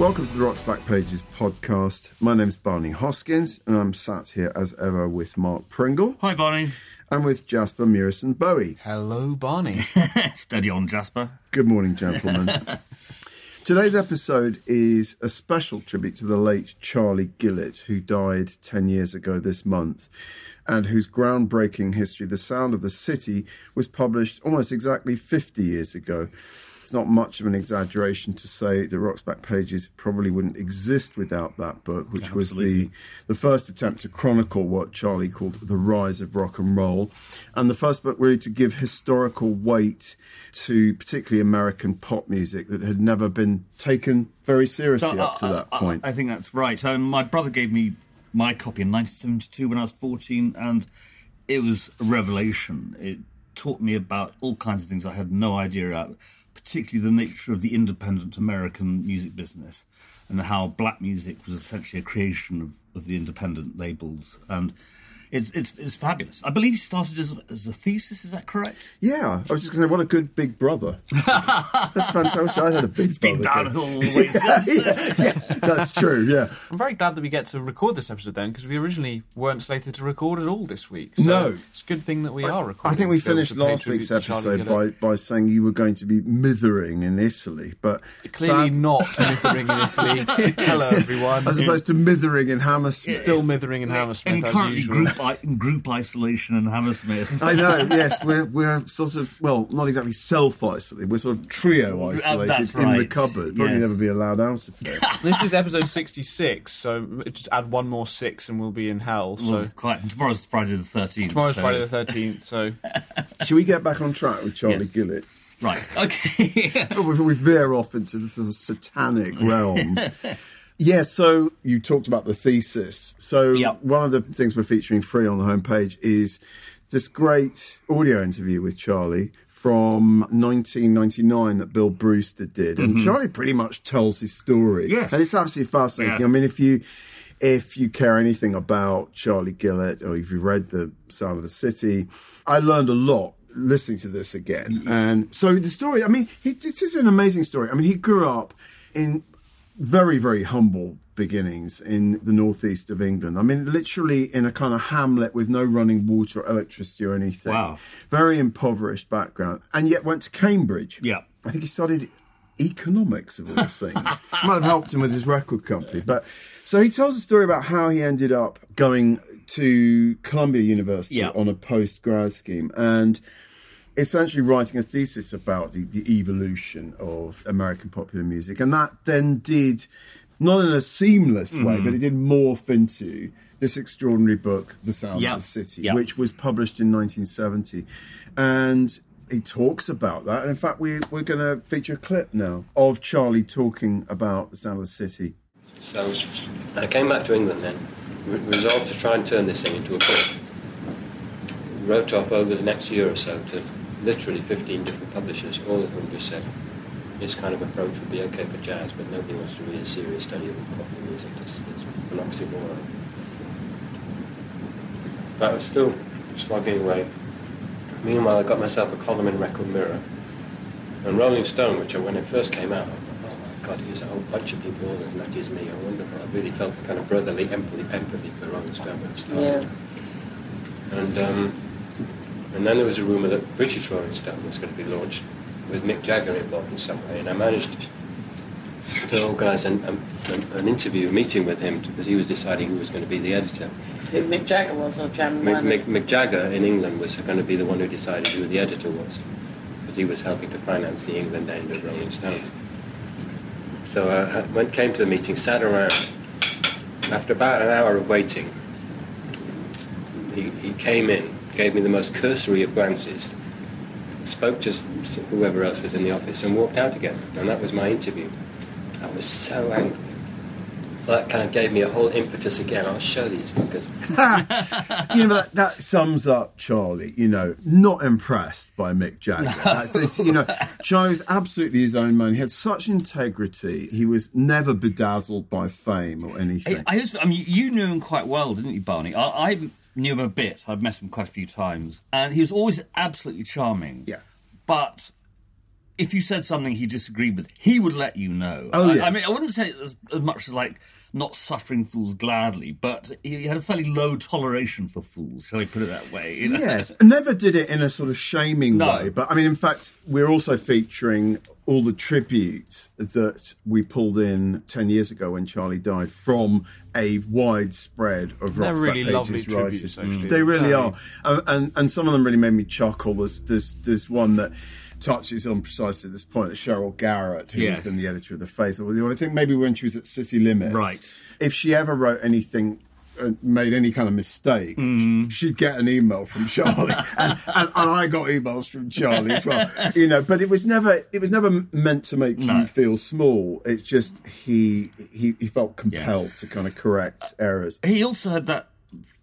Welcome to the Rocks Back Pages podcast. My name's Barney Hoskyns, and I'm sat here as ever with Mark Pringle Hi, Barney. and with Jasper Murison Bowie. Hello, Barney. Steady on, Jasper. Good morning, gentlemen. Today's episode is a special tribute to the late Charlie Gillett, who died 10 years ago this month, and whose groundbreaking history, The Sound of the City, was published almost exactly 50 years ago. It's not much of an exaggeration to say that Rock's Back Pages probably wouldn't exist without that book, which was the, the first attempt to chronicle what Charlie called the rise of rock and roll, and the first book really to give historical weight to particularly American pop music that had never been taken very seriously up to I- that I- point. I, think that's right. Um, my brother gave me my copy in 1972 when I was 14, and it was a revelation. It taught me about all kinds of things I had no idea about, particularly the nature of the independent American music business and how black music was essentially a creation of, of the independent labels. And it's, it's, it's fabulous. I believe he started as, as a thesis, is that correct? yeah, I was just going to say, what a good big brother. That's fantastic. I had a big Been brother. downhill all the way since. yeah, yes, that's true, yeah. I'm very glad that we get to record this episode then, because we originally weren't slated to record at all this week. So No. It's a good thing that we are recording. I think we to be able finished last week's episode by, by saying you were going to be mithering in Italy, but Clearly sad- not mithering in Italy. Hello, everyone. as opposed to mithering in Hammersmith. Still mithering in Hammersmith, and as currently usual. Group, in group isolation in Hammersmith. I know, yes, we're we're sort of well, not exactly self-isolated. We're sort of trio isolated uh, that's in the cupboard. Probably Yes. never be allowed out of there. This is episode 66, so just add one more six and we'll be in hell. So Well, quite. Tomorrow's Friday the thirteenth. tomorrow's so- Friday the 13th, so Should we get back on track with Charlie Yes. Gillett? Right. Okay. Before we veer off into the sort of satanic realms. Yeah, so you talked about the thesis. So Yep. one of the things we're featuring free on the homepage is this great audio interview with Charlie from 1999 that Bill Brewster did, and Charlie pretty much tells his story. Mm-hmm. Yes. and it's absolutely fascinating. Yeah. I mean, if you if you care anything about Charlie Gillett or if you read the Sound of the City, I learned a lot listening to this again. And so the story, I mean, he, this is an amazing story. I mean, he grew up in very, very humble beginnings in the northeast of England. I mean, literally in a kind of hamlet with no running water or electricity or anything. Wow. Very impoverished background. And yet went to Cambridge. Yeah. I think he studied economics of all things. Might have helped him with his record company. But so he tells a story about how he ended up going to Columbia University Yeah. on a post grad scheme and essentially writing a thesis about the, the evolution of American popular music. And that then did, not in a seamless way, Mm. but it did morph into this extraordinary book, The Sound Yeah. of the City, Yeah. which was published in 1970. And he talks about that. And in fact, we, we're going to feature a clip now of Charlie talking about The Sound of the City. So I came back to England then, re- resolved to try and turn this thing into a book. Wrote off over the next year or so to literally 15 different publishers, all of whom just said this kind of approach would be okay for jazz, but nobody wants to read a serious study of popular music. It's, it's an oxymoron. But I was still slogging away. Meanwhile, I got myself a column in Record Mirror. And Rolling Stone, which I, when it first came out, I thought, oh my God, here's a whole bunch of people all as nutty as me. I wonder if I really felt a kind of brotherly empathy, empathy for Rolling Stone when it started. And um, and then there was a rumour that British Rolling Stone was going to be launched with Mick Jagger involved in some way. And I managed to organise an, an, an interview, a meeting with him because he was deciding who was going to be the editor. Who Mick Jagger was or Jan Mick, Mick, Mick Jagger in England was going to be the one who decided who the editor was, because he was helping to finance the England end of Rolling Stones. So uh, I went, came to the meeting, sat around. After about an hour of waiting, he, he came in, gave me the most cursory of glances, spoke to whoever else was in the office, and walked out again. And that was my interview. I was so angry. So that kind of gave me a whole impetus again. I'll show these fuckers. you know that, that sums up Charlie. You know, not impressed by Mick Jagger. That's this, you know, Charlie was absolutely his own man. He had such integrity. He was never bedazzled by fame or anything. I, I, just, I mean, you knew him quite well, didn't you, Barney? I, I knew him a bit. I've met him quite a few times, and he was always absolutely charming. yeah, But if you said something he disagreed with, he would let you know. Oh, I, yes. I mean, I wouldn't say it as, as much as like not suffering fools gladly, but he had a fairly low toleration for fools. Shall we put it that way? you know? Yes, never did it in a sort of shaming No. way. But I mean, in fact, we're also featuring all the tributes that we pulled in 10 years ago when Charlie died from a widespread of They're really lovely tributes, writers. actually. They really Very- are. And, and, and some of them really made me chuckle. There's, there's, there's one that touches on precisely this point that Sheryl Garratt, who Yeah. was then the editor of The Face, I think maybe when she was at City Limits. Right. If she ever wrote anything uh, made any kind of mistake, Mm-hmm. she'd get an email from Charlie, and, and, and I got emails from Charlie as well. You know, but it was never it was never meant to make No. you feel small. It's just he he, he felt compelled to kind of correct errors. He also had that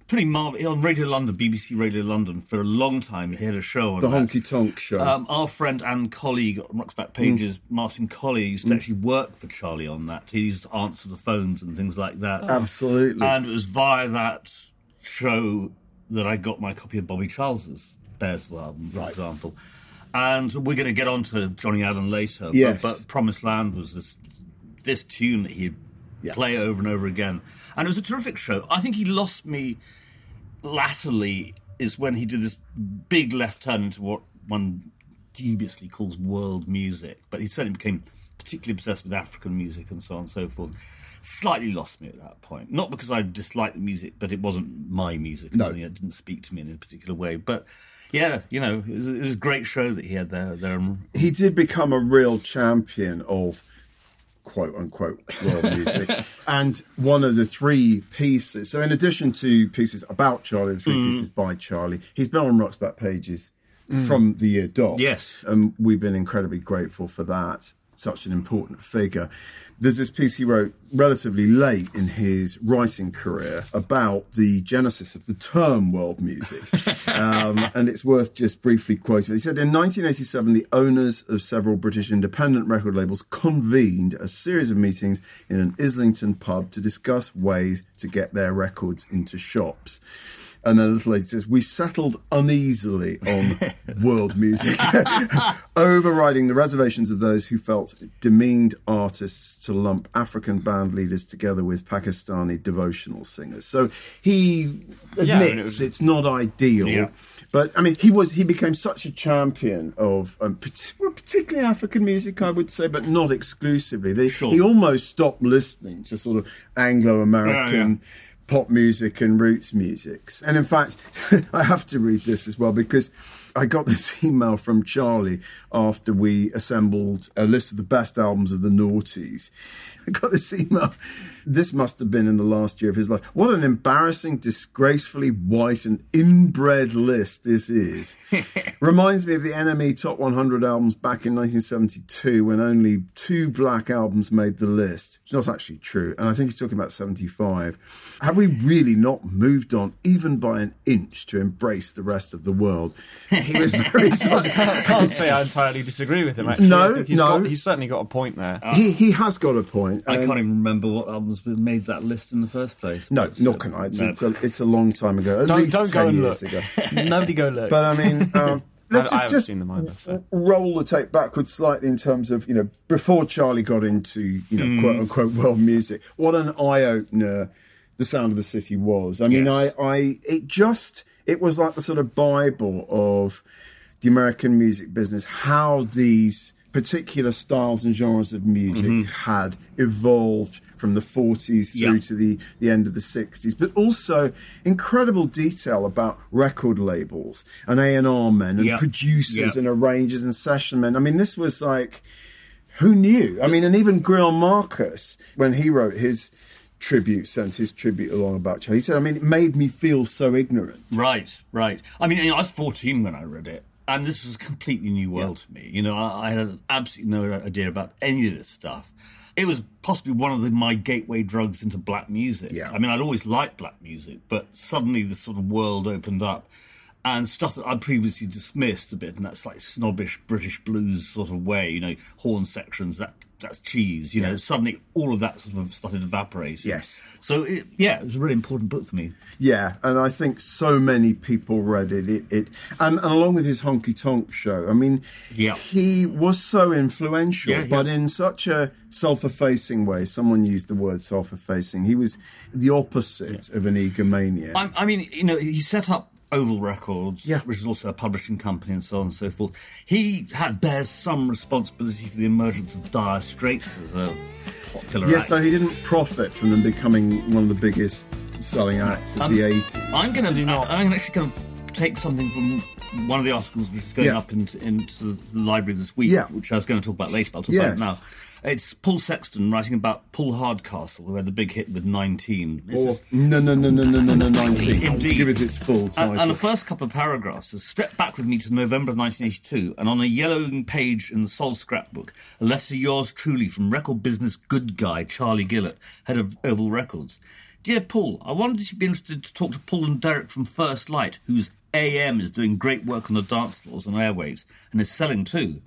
pretty marvelous on Radio London, BBC Radio London, for a long time. He had a show on The that. honky tonk show. Um, our friend and colleague on Rock's Back Pages, Martin Colyer, used to actually work for Charlie on that. He used to answer the phones and things like that. Absolutely. And it was via that show that I got my copy of Bobby Charles's Bearsville album, for Right. example. And we're going to get on to Johnnie Allan later. Yes. But, but Promised Land was this this tune that he'd Yeah. play over and over again. And it was a terrific show. I think he lost me latterly is when he did this big left turn into what one dubiously calls world music. But he certainly became particularly obsessed with African music and so on and so forth. Slightly lost me at that point. Not because I disliked the music, but it wasn't my music. No. It didn't speak to me in a particular way. But yeah, you know, it was, it was a great show that he had there. there he did become a real champion of quote unquote world music and one of the three pieces so in addition to pieces about charlie the three Mm. pieces by charlie he's been on rock's back pages from the year dot Yes. and we've been incredibly grateful for that such an important figure there's this piece he wrote relatively late in his writing career about the genesis of the term world music um, and it's worth just briefly quoting. He said in 1987, the owners of several British independent record labels convened a series of meetings in an Islington pub to discuss ways to get their records into shops. And then a little later it says, We settled uneasily on world music, overriding the reservations of those who felt demeaned artists to lump African band leaders together with Pakistani devotional singers. So he admits Yeah, I mean, it was- it's not ideal. Yeah. But I mean, he was he became such a champion of um, particularly African music, I would say, but not exclusively. They, Sure. He almost stopped listening to sort of Anglo-American pop music and roots musics. And in fact, I have to read this as well because I got this email from Charlie after we assembled a list of the best albums of the noughties. I got this email. This must have been in the last year of his life. What an embarrassing, disgracefully white and inbred list this is. Reminds me of the NME Top 100 albums back in 1972 when only two black albums made the list. It's not actually true. And I think he's talking about 75. Have we really not moved on even by an inch to embrace the rest of the world? He was very sort of- I can't say I entirely disagree with him. Actually, No, he's no. got, he's certainly got a point there. he, he has got a point. I and- can't even remember what albums made that list in the first place. No, But, nor uh, can I. It's, no. it's, a, it's a long time ago. At Don't- least don't go and years look. ago. Nobody go look. But I mean, um, let's I just, haven't just seen them either, so. roll the tape backwards slightly in terms of you know before Charlie got into you know Mm. quote unquote world music. What an eye opener the sound of the city was. I mean, Yes. I, I, it just it was like the sort of bible of the American music business. How these particular styles and genres of music had evolved from the 40s through Mm-hmm. Yeah. to the, the end of the 60s, but also incredible detail about record labels and A&R men and Yeah. producers Yeah. and arrangers and session men. I mean, this was like, who knew? I mean, and even Greil Marcus, when he wrote his tribute, sent his tribute along about Charlie, he said, I mean, it made me feel so ignorant. Right, right. I mean, you know, I was 14 when I read it, and this was a completely new world to me. You know, I, I had absolutely no idea about any of this stuff. It was possibly one of the, my gateway drugs into black music. Yeah. I mean, I'd always liked black music, but suddenly this sort of world opened up. And stuff that I'd previously dismissed a bit in that slightly snobbish British blues sort of way, you know, horn sections, that that's cheese. You know, suddenly all of that sort of started evaporating. Yes. So it, yeah, it was a really important book for me. Yeah, and I think so many people read it. It, it and, and along with his honky tonk show, I mean, Yeah. he was so influential, Yeah, yeah. but in such a self-effacing way. Someone used the word self-effacing. He was the opposite of an egomaniac. I, I mean, you know, he set up Oval Records, Yeah. which is also a publishing company, and so on and so forth. He had bears some responsibility for the emergence of Dire Straits as a popular yes, act. though he didn't profit from them becoming one of the biggest selling acts of Um, the 80s. I'm going to do not. I'm actually going to actually kind of take something from one of the articles which is going Yeah. up into, into the library this week, Yeah. which I was going to talk about later, but I'll talk about it now. It's Paul Sexton writing about Paul Hardcastle, who had the big hit with 19. This Or is- no, no, no, no, no, no, no, 19. Indeed. To give it its full title. And, and the first couple of paragraphs is step back with me to November of 1982, and on a yellowing page in the Sol scrapbook, a letter yours truly from record business good guy Charlie Gillett, head of Oval Records. Dear Paul, I wondered if you'd be interested to talk to Paul and Derek from First Light, whose AM is doing great work on the dance floors and airwaves, and is selling too.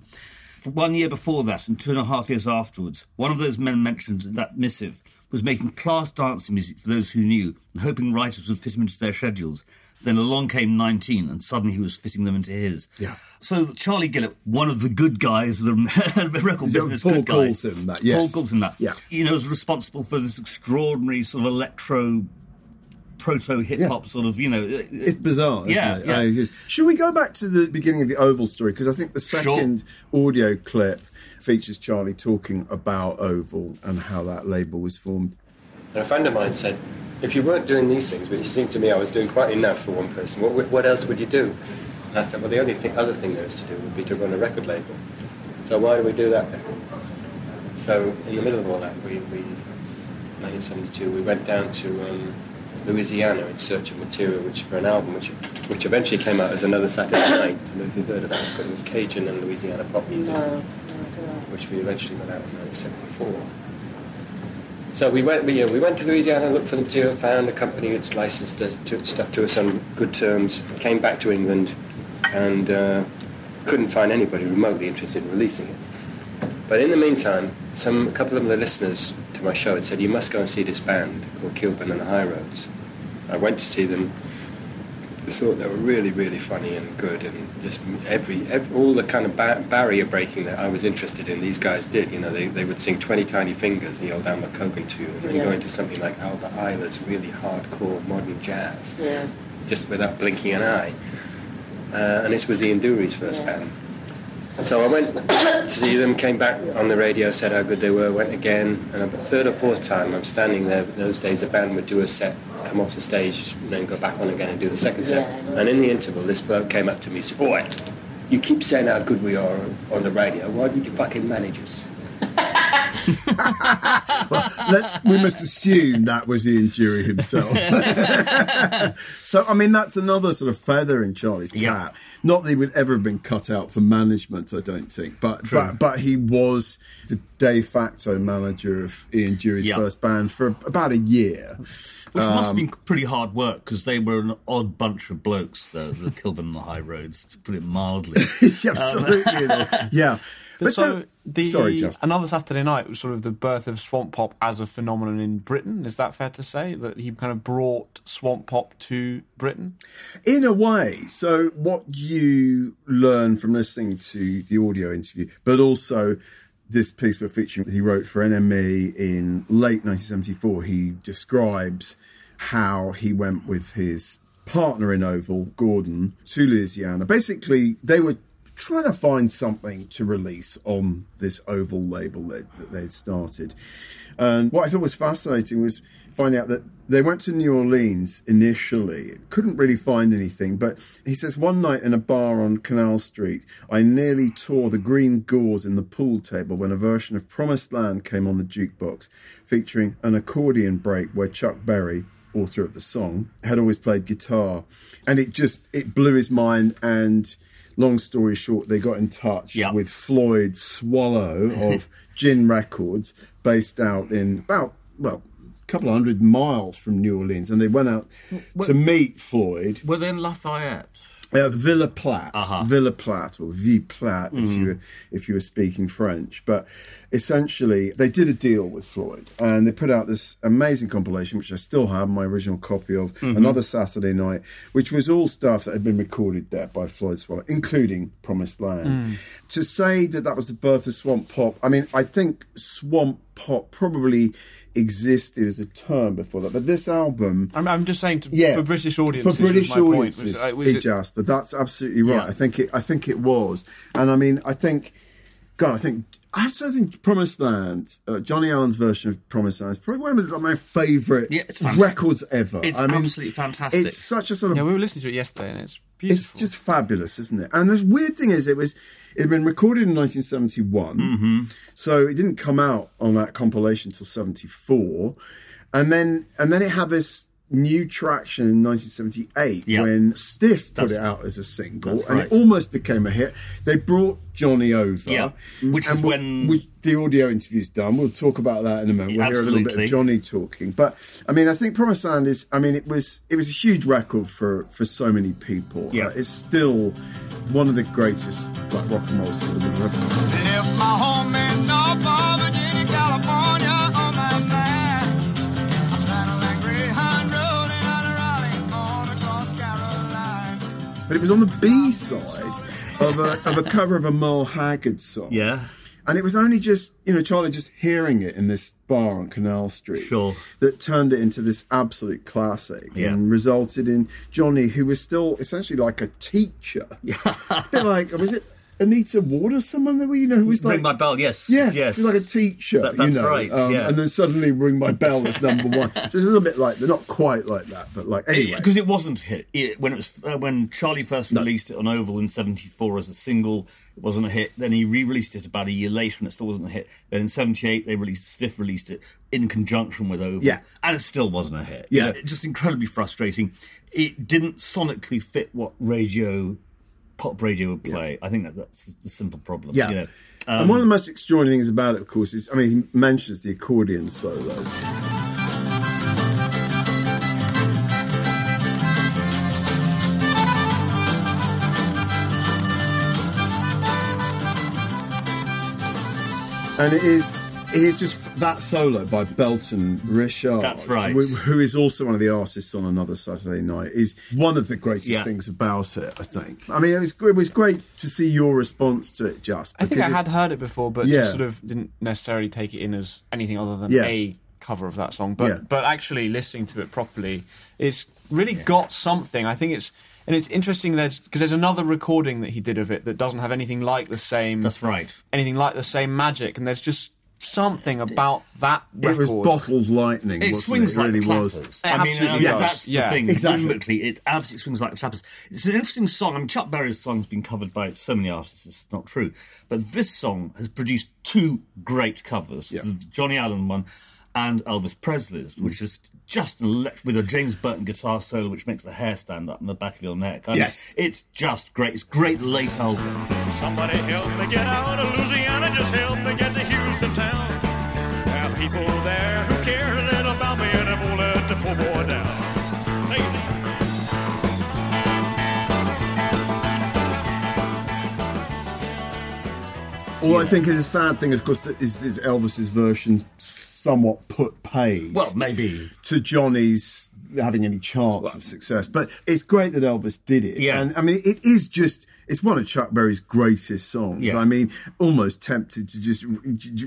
One year before that, and two and a half years afterwards, one of those men mentioned in that missive was making class dancing music for those who knew, and hoping writers would fit him into their schedules. Then along came 19, and suddenly he was fitting them into his. Yeah. So Charlie Gillett, one of the good guys of the record business, Paul good guy, that, yes. Paul him that. Yeah. You know, was responsible for this extraordinary sort of electro, proto hip hop sort of, you know. uh, It's bizarre, isn't Yeah, it? yeah. It is. Should we go back to the beginning of the Oval story? Because I think the second audio clip features Charlie talking about Oval and how that label was formed. And a friend of mine said, if you weren't doing these things, which seemed to me I was doing quite enough for one person, what, what else would you do? And I said, well, the only thing, other thing there is to do would be to run a record label. So why do we do that then? So in the middle of all that, we, we 1972, we went down to um, Louisiana in search of material, which for an album, which which eventually came out as another Saturday Night. I don't know if you've heard of that, but it was Cajun and Louisiana pop music No, no, I don't know. which we eventually got out in 1974. So we went, we, uh, we went to Louisiana, looked for the material, found a company which licensed us, to, stuff to us on good terms, came back to England, and uh, couldn't find anybody remotely interested in releasing it. But in the meantime, some a couple of the listeners to my show had said, "You must go and see this band called Kilburn and the High Roads." I went to see them. I thought they were really, really funny and good, and just every, every all the kind of ba- barrier breaking that I was interested in, these guys did. You know, they, they would sing Twenty Tiny Fingers, the old Alma Cogan tune, and then Yeah. go into something like Albert Ayler's really hardcore modern jazz, Yeah. just without blinking an eye. Uh, and this was Ian Dury's first Yeah. band. So I went to see them, came back on the radio, said how good they were, went again, and about third or fourth time I'm standing there. Those days a band would do a set, come off the stage, and then go back on again and do the second set. Yeah. And in the interval, this bloke came up to me and said, Boy, you keep saying how good we are on the radio, why don't you fucking manage us? Let's, we must assume that was Ian Dury himself. so, I mean, that's another sort of feather in Charlie's cap. Not that he would ever have been cut out for management, I don't think, but but, but he was the de facto manager of Ian Dury's Yeah. first band for about a year. Which must Um, have been pretty hard work because they were an odd bunch of blokes, the, the Kilburn and the High Roads, to put it mildly. Yeah, absolutely. yeah. But, so, the sorry, Jasper. another Saturday night was sort of the birth of swamp pop as a phenomenon in Britain. Is that fair to say that he kind of brought swamp pop to Britain? In a way. So, what you learn from listening to the audio interview, but also this piece we're featuring that he wrote for NME in late 1974, he describes how he went with his partner in Oval, Gordon, to Louisiana. Basically, they were trying to find something to release on this Oval label that, that they'd started. And what I thought was fascinating was finding out that they went to New Orleans initially, couldn't really find anything. But he says one night in a bar on Canal Street, I nearly tore the green gauze in the pool table when a version of Promised Land came on the jukebox, featuring an accordion break where Chuck Berry, author of the song, had always played guitar, and it just it blew his mind and. Long story short, they got in touch Yeah. with Floyd Soileau of Jin Records, based out in about well a couple of hundred miles from New Orleans, and they went out to meet Floyd. were they in Lafayette? Uh, Ville Platte, Uh-huh. Ville Platte, or V Platte, if you were, if you were speaking French. But essentially, they did a deal with Floyd, and they put out this amazing compilation, which I still have my original copy of, another Saturday night, which was all stuff that had been recorded there by Floyd Soileau, including Promised Land. To say that that was the birth of swamp pop, I mean, I think swamp pop probably existed as a term before that, but this album I'm, I'm just saying to, yeah, for British audiences. For British was my point, audiences, was, uh, was it it- just. But that's absolutely right. Yeah. I think it. I think it was, and I mean, I think, God, I think. I have to think Promised Land, uh, Johnnie Allan's version of Promised Land is probably one of my- my favourite Yeah, records ever. It's I mean, absolutely fantastic. It's such a sort of Yeah, we were listening to it yesterday, and it's beautiful. it's just fabulous, isn't it? And the weird thing is, it was it had been recorded in 1971, Mm-hmm. so it didn't come out on that compilation until 74, and then and then it had this new traction in 1978 Yeah. when Stiff put That's- it out as a single, that's and right. it almost became a hit. They brought Johnny over, Yeah, which is we'll- when- which the audio interview's done. We'll talk about that in a moment. We'll hear a little bit of Johnny talking, but I mean, I think Promised Land is. I mean, it was it was a huge record for for so many people. Yeah. Uh, it's still one of the greatest like rock and roll singles of ever. But it was on the B side of a of a cover of a Merle Haggard song. Yeah. And it was only just, you know, Charlie just hearing it in this bar on Canal Street Sure. that turned it into this absolute classic Yeah. and resulted in Johnny, who was still essentially like a teacher. Yeah. like, oh, was it Anita Ward or someone that we, you know, who was like. Ring my bell. Yes. Yeah, Yes. like a teacher. That- that's you know, right, um, yeah. And then suddenly Ring My Bell is number one. so it's a little bit like, they're not quite like that, but like, anyway. because it wasn't hit it, when it was uh, when Charlie first released it on Oval in '74 as a single. It wasn't a hit. Then he re-released it about a year later, and it still wasn't a hit. Then in '78 they released Stiff released it in conjunction with Oval, Yeah. and it still wasn't a hit. Yeah. You know, just incredibly frustrating. It didn't sonically fit what radio, pop radio would play. I think that that's the simple problem. Yeah. you know. and Um, one of the most extraordinary things about it, of course, is I mean, he mentions the accordion solo. And it is it is just that solo by Belton Richard. That's right. Who is also one of the artists on Another Saturday Night, is one of the greatest Yeah. things about it, I think. I mean, it was, it was great to see your response to it, just. I think I had heard it before, but Yeah. just sort of didn't necessarily take it in as anything other than Yeah. a cover of that song. But Yeah. but actually listening to it properly, it's really got something. I think it's and it's interesting. There's because there's another recording that he did of it that doesn't have anything like the same. That's right. Anything like the same magic, and there's just something about that It was bottled lightning. It swings it? like really the was. clappers. It I mean, absolutely does. that's Yeah, the thing. exactly. Rhythmically, it absolutely swings like the clappers. It's an interesting song. I mean, Chuck Berry's song's been covered by so many artists. It's not true, but this song has produced two great covers: Yeah. the Johnnie Allan one and Elvis Presley's, which is just an elect- with a James Burton guitar solo, which makes the hair stand up on the back of your neck. I mean, Yes. it's just great. It's great late album. Somebody help me get out of Louisiana, just help me get All I think is a sad thing, is, of course, that is, is Elvis's version somewhat put paid Well, maybe. to Johnny's having any chance of success. But it's great that Elvis did it. Yeah. And I mean, it is just. It's one of Chuck Berry's greatest songs. Yeah. I mean, almost tempted to just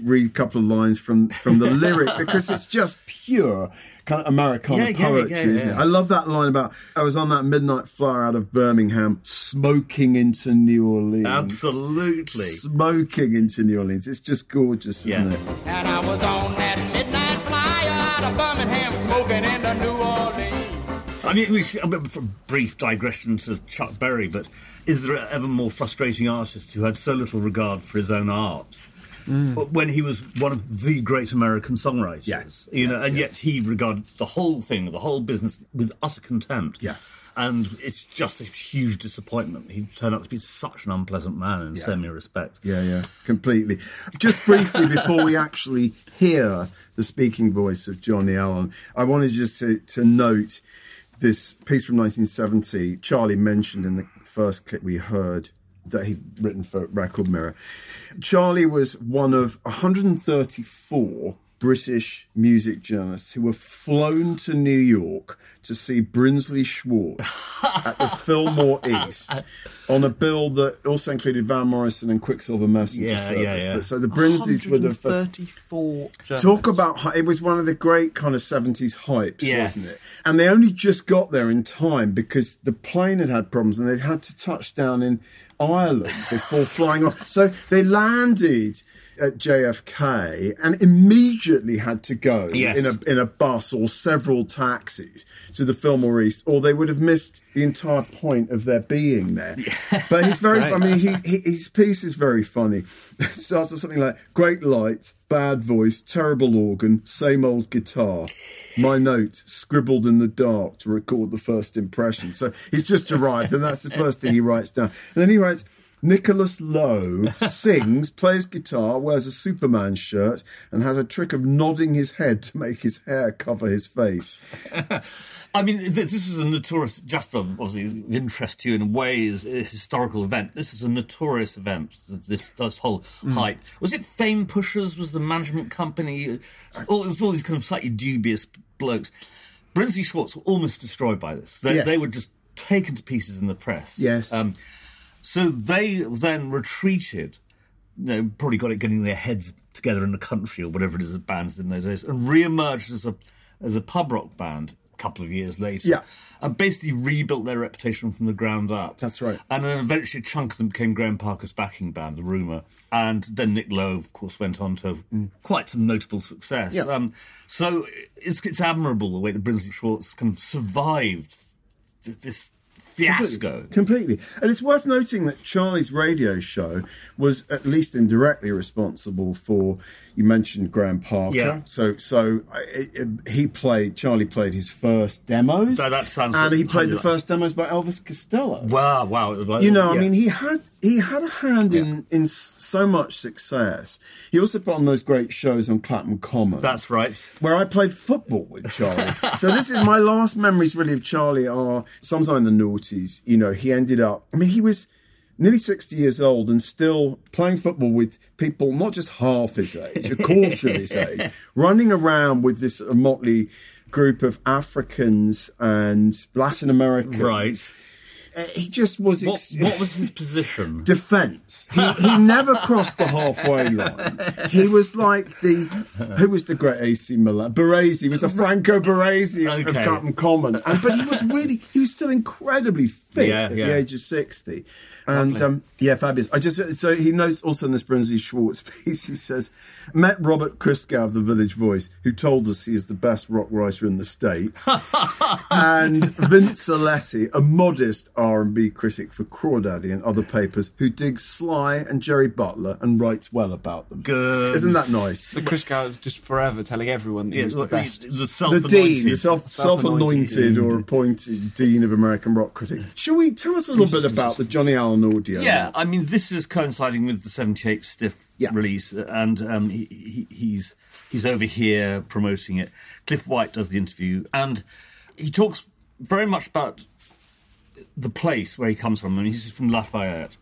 read a couple of lines from, from the lyric because it's just pure kind of Americana Yeah, yeah, poetry, yeah, isn't it? I love that line about I was on that midnight flyer out of Birmingham, smoking into New Orleans. Absolutely. Smoking into New Orleans. It's just gorgeous, isn't Yeah. it? And I was on that I mean, we should, a bit of a brief digression to Chuck Berry, but is there ever more frustrating artist who had so little regard for his own art? Mm. When he was one of the great American songwriters, Yeah. you know, and yet he regarded the whole thing, the whole business, with utter contempt. Yeah. and it's just a huge disappointment. He turned out to be such an unpleasant man in so many respects. Yeah, yeah, completely. Just briefly before we actually hear the speaking voice of Johnnie Allan, I wanted just to, to note this piece from 1970. Charlie mentioned in the first clip we heard that he'd written for Record Mirror. Charlie was one of 134 British music journalists who were flown to New York to see Brinsley Schwarz at the Fillmore East on a bill that also included Van Morrison and Quicksilver Messenger Yeah, Service. yeah, yeah. But so the Brinsleys were the first. 134 Talk about it was one of the great kind of seventies hypes, Yes. wasn't it? And they only just got there in time because the plane had had problems and they'd had to touch down in Ireland before flying off. So they landed at JFK and immediately had to go Yes. in a in a bus or several taxis to the Fillmore East, or they would have missed the entire point of their being there. But he's very. I mean, he, he, his piece is very funny. It starts with something like "Great lights, bad voice, terrible organ, same old guitar." My note scribbled in the dark to record the first impression. So he's just arrived, and that's the first thing he writes down. And then he writes. Nicholas Lowe sings, plays guitar, wears a Superman shirt, and has a trick of nodding his head to make his hair cover his face. I mean, this is a notorious, just obviously of interest to you in a way, is a historical event. This is a notorious event, this, this whole hype. Was it Fame Pushers was the management company? All, it was all these kind of slightly dubious blokes. Brinsley Schwarz were almost destroyed by this. They, Yes. they were just taken to pieces in the press. Yes. Um, so they then retreated you know, probably got it getting their heads together in the country or whatever it is that bands did in those days, and re-emerged as a as a pub rock band a couple of years later. Yeah. and basically rebuilt their reputation from the ground up. That's right. And then eventually, a chunk of them became Graham Parker's backing band, The Rumour, and then Nick Lowe, of course, went on to quite some notable success. Yeah. Um, so it's it's admirable the way that Brinsley Schwarz kind of survived this fiasco. Completely. And it's worth noting that Charlie's radio show was at least indirectly responsible for, you mentioned Graham Parker. Yeah. So so it, it- he played, Charlie played his first demos. That- that sounds And he played the first demos by Elvis Costello. Wow, wow! like- You know, I mean, he had he had a hand in in so much success. He also put on those great shows on Clapham Common. that's right. where I played football with Charlie. so this is my last memories really of Charlie are sometime in the noughties. You know, he ended up. I mean, he was nearly sixty years old and still playing football with people not just half his age, a quarter of his age, running around with this motley group of Africans and Latin Americans. Right. Uh, He just was. What, ex- what was his position? defence. He, he never crossed the halfway line. He was like the who was the great AC Milan? Baresi was the Franco Baresi of, of Okay. Clapham Common, and, but he was really he was still incredibly fit Yeah, at the age of sixty, and um, yeah, fabulous. I just so he notes also in this Brinsley Schwarz piece. He says met Robert Christgau of the Village Voice, who told us he is the best rock writer in the states and Vince Aletti, a modest R&B critic for Crawdaddy and other papers, who digs Sly and Jerry Butler and writes well about them. Good. Isn't that nice? So Christgau is just forever telling everyone that Yeah, he was the best. The The self-anointed. dean, the self, Self-anointed self-anointed or appointed dean of American rock critics. Shall we tell us a little bit about the Johnnie Allan audio? Yeah, I mean, this is coinciding with the '78 Stiff Yeah. release, and um, he, he, he's he's over here promoting it. Cliff White does the interview, and he talks very much about the place where he comes from. I mean, he's from Lafayette.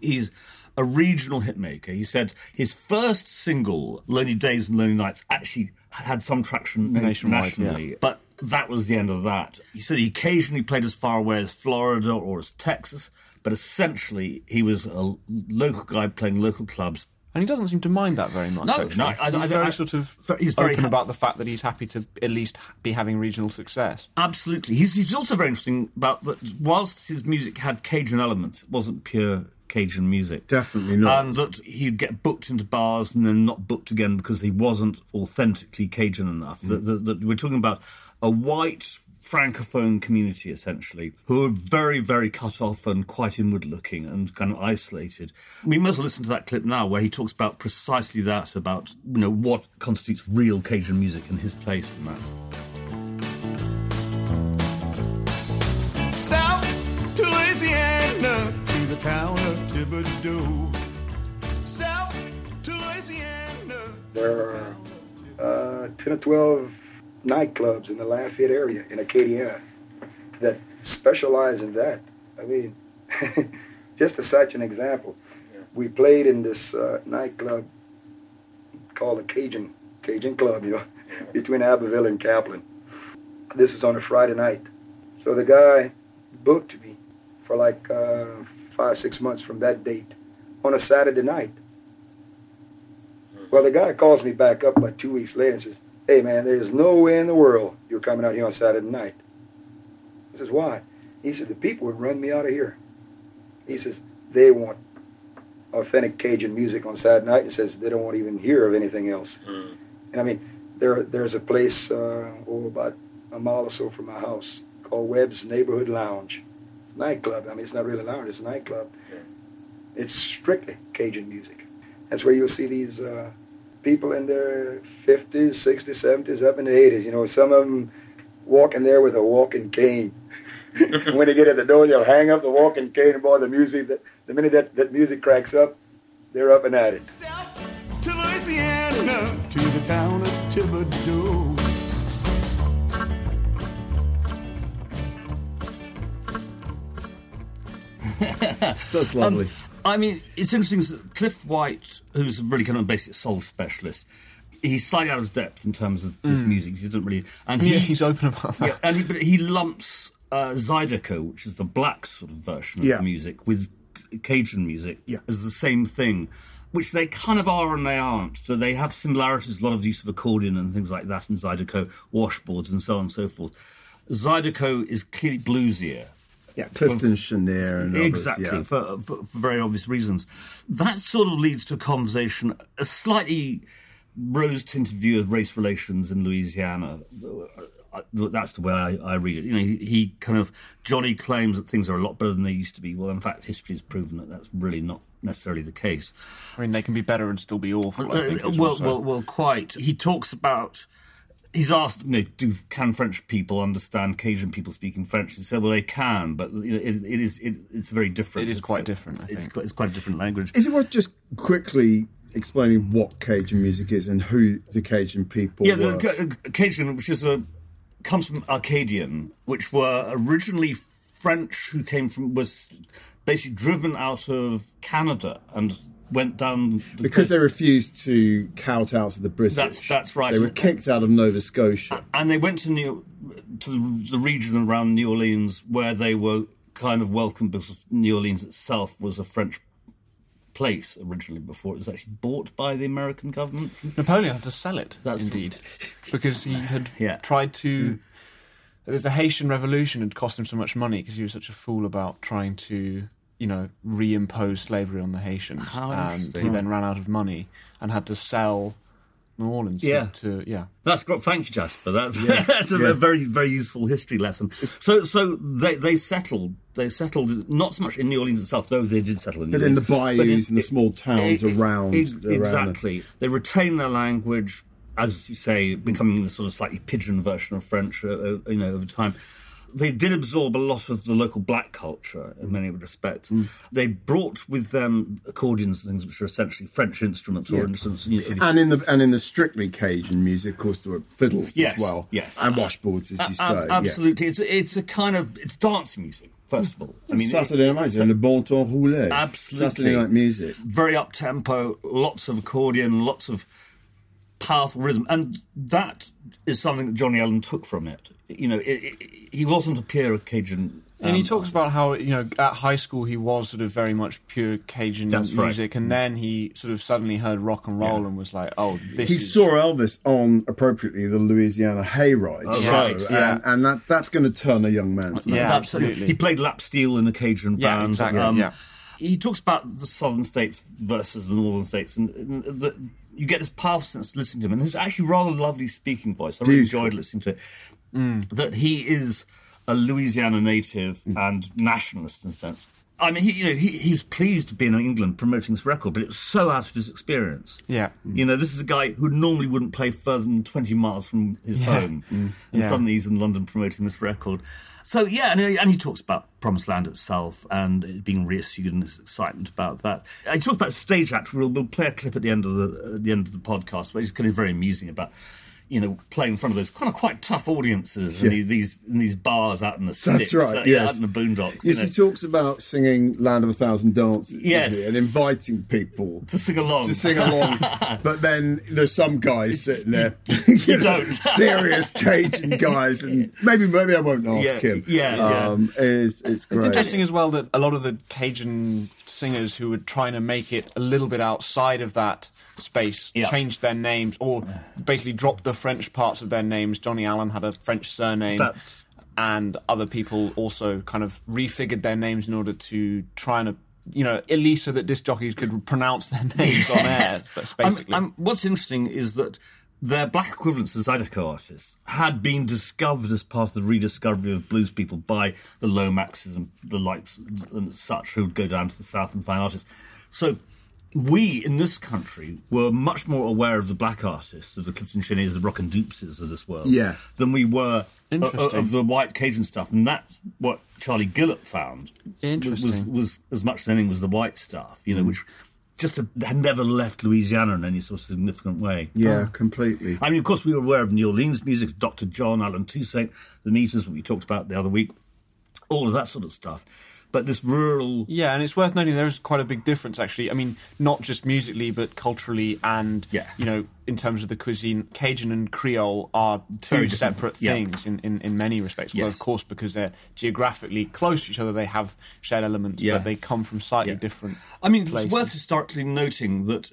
He's a regional hitmaker. He said his first single, "Lonely Days and Lonely Nights," actually had some traction Nationwide, nationally, yeah. but that was the end of that. He said he occasionally played as far away as Florida or as Texas, but essentially he was a local guy playing local clubs. And he doesn't seem to mind that very much. No, actually. no, I- he's I- very I- sort of he's very open ha- about the fact that he's happy to at least be having regional success. Absolutely. He's, he's also very interesting about that whilst his music had Cajun elements, it wasn't pure Cajun music. Definitely not. And that he'd get booked into bars and then not booked again because he wasn't authentically Cajun enough. Mm. That, that, that we're talking about a white francophone community essentially who are very very cut off and quite inward looking and kind of isolated we must listen to that clip now where he talks about precisely that about you know what constitutes real cajun music and his place in that South to Louisiana, to the town of Thibodaux. South to Louisiana. There are uh, 10 or 12 nightclubs in the Lafayette area in Acadiana that specialize in that. I mean, just to such an example, we played in this uh, nightclub called the Cajun Cajun Club, you know, between Abbeville and Kaplan. This was on a Friday night. So the guy booked me for like uh, five, six months from that date on a Saturday night. Well, the guy calls me back up about two weeks later and says, Hey, man, there's no way in the world you're coming out here on Saturday night. I says, Why? He said, The people would run me out of here. He says, They want authentic Cajun music on Saturday night. He says, They don't want to even hear of anything else. And I mean, there, there's a place uh, oh, about a mile or so from my house called Webb's Neighborhood Lounge. It's a nightclub. I mean, it's not really a lounge, it's a nightclub. It's strictly Cajun music. That's where you'll see these uh, people in their 50s, 60s, 70s, up in the 80s. You know, some of them walking there with a walking cane. when they get at the door, they'll hang up the walking cane and boy, the music, that, the minute that, that music cracks up, they're up and at it. to Louisiana, to the town of Thibodaux. That's lovely. Um, I mean, it's interesting. Cliff White, who's a really kind of a basic soul specialist, he's slightly out of his depth in terms of this music. He doesn't really, and he, Yeah, he's open about that. yeah, and he, but he lumps uh, Zydeco, which is the black sort of version of Yeah. music, with Cajun music Yeah. as the same thing, which they kind of are and they aren't. So they have similarities, a lot of use of accordion and things like that in Zydeco, washboards and so on and so forth. Zydeco is clearly bluesier. Yeah, Clifton Chenier and others, Exactly, yeah. for, for, for very obvious reasons. That sort of leads to a conversation, a slightly rose tinted view of race relations in Louisiana. Uh, That's the way I, I read it. You know, he, he kind of Johnny claims that things are a lot better than they used to be. Well, in fact, history has proven that that's really not necessarily the case. I mean, they can be better and still be awful. I think, Uh, well, well, well, quite. He talks about. He's asked, you know, do can French people understand Cajun people speaking French? He said, well, they can, but you know, it, it is it, it's very different. It is It's quite got- different, I it's. Quite, it's quite a different language. Is it worth just quickly explaining what Cajun music is and who the Cajun people yeah, were? the Ca- Cajun, which is a comes from Arcadian, which were originally French who came from was basically driven out of Canada and went down the because coast. they refused to kowtow to the British. That's- that's right. They were kicked out of Nova Scotia. and they went to New to the, the region around New Orleans where they were kind of welcomed because New Orleans itself was a French place originally before it was actually bought by the American government. Napoleon had to sell it, That's- indeed, because he had Yeah. tried to. Mm. There's the Haitian Revolution had cost him so much money because he was such a fool about trying to, you know, reimpose slavery on the Haitians, How and he then ran out of money and had to sell New Orleans. to- Yeah. to, yeah. That's great. Thank you, Jasper. That, that's a, yeah. very, very useful history lesson. So, so they they settled. They settled not so much in New Orleans itself, though they did settle in New But in the bayous and the small towns it- it- around- it- around exactly. They retain their language, as you say, becoming the sort of slightly pigeon version of French. Uh, uh, you know, over time. They did absorb a lot of the local black culture in many respects. Mm. They brought with them accordions and things which are essentially French instruments or Yeah. instruments. You know, And in the and in the strictly Cajun music, of course, there were fiddles Yes, as well, yes. and washboards, as you say. Yeah. absolutely, it's it's a kind of it's dance music. First of all, I mean, Saturday night music, le bon temps roulé. Absolutely. Saturday night music. very up tempo, lots of accordion, lots of powerful rhythm, and that is something that Johnnie Allan took from it. You know, it, it, he wasn't a pure Cajun. And he um, talks about how you know at high school he was sort of very much pure Cajun That's right. music, and then he sort of suddenly heard rock and roll Yeah. and was like, "Oh, this He is." saw Elvis on appropriately the Louisiana Hayride Oh, show, right, yeah. and, and that that's going to turn a young man's mind. Yeah, absolutely. absolutely. He played lap steel in a Cajun Yeah, band. exactly, Um, yeah. He talks about the southern states versus the northern states, and, and the, you get this powerful sense listening to him. And his actually rather lovely speaking voice. I really Beautiful. enjoyed listening to it. Mm. That he is a Louisiana native Mm. and nationalist in a sense. I mean, he, you know, he, he was pleased to be in England promoting this record, but it was so out of his experience. Yeah. Mm. You know, this is a guy who normally wouldn't play further than 20 miles from his home. Mm. And Yeah. suddenly he's in London promoting this record. So, yeah, and he, and he talks about Promised Land itself and it being reissued and his excitement about that. He talks about stage act. We'll, we'll play a clip at the end of the, at the, end of the podcast where he's kind of very amusing about. You know, play in front of those kind of quite tough audiences Yeah. in these in these bars out in the sticks, That's right. uh, yeah, yes. out in the boondocks. Yes, you know, he talks about singing "Land of a Thousand Dances" Yes. and inviting people to sing along. to sing along. but then there's some guys sitting there, you, know, don't. serious Cajun guys, and maybe maybe I won't ask Yeah, him. yeah, yeah. um, It's, it's great. It's interesting as well that a lot of the Cajun singers who were trying to make it a little bit outside of that space Yeah. changed their names or basically dropped the French parts of their names. Johnnie Allan had a French surname. That's- and other people also kind of refigured their names in order to try and, you know, at least so that disc jockeys could pronounce their names on air. Yes. But I'm- basically, I'm- what's interesting is that their black equivalents as Zydeco artists had been discovered as part of the rediscovery of blues people by the Lomaxes and the likes and such who would go down to the south and find artists. So we in this country were much more aware of the black artists, of the Clifton Cheniers, the Rockin' Dopsies of this world, Yeah. than we were o- o- of the white Cajun stuff, and that's what Charlie Gillett found. Interesting. was, was as much as anything was the white stuff, you know, mm. which just had never left Louisiana in any sort of significant way. yeah, completely. I mean, of course, we were aware of New Orleans music, Dr. John, Allen Toussaint, the Meters, what we talked about the other week, all of that sort of stuff. But this rural. Yeah, and it's worth noting there is quite a big difference, actually. I mean, not just musically, but culturally, and Yeah. you know, in terms of the cuisine, Cajun and Creole are two Very different. separate Yeah. things in, in, in many respects. Well, Yes. of course, because they're geographically close to each other, they have shared elements, Yeah. but they come from slightly Yeah. different. I mean, places. it's worth historically noting that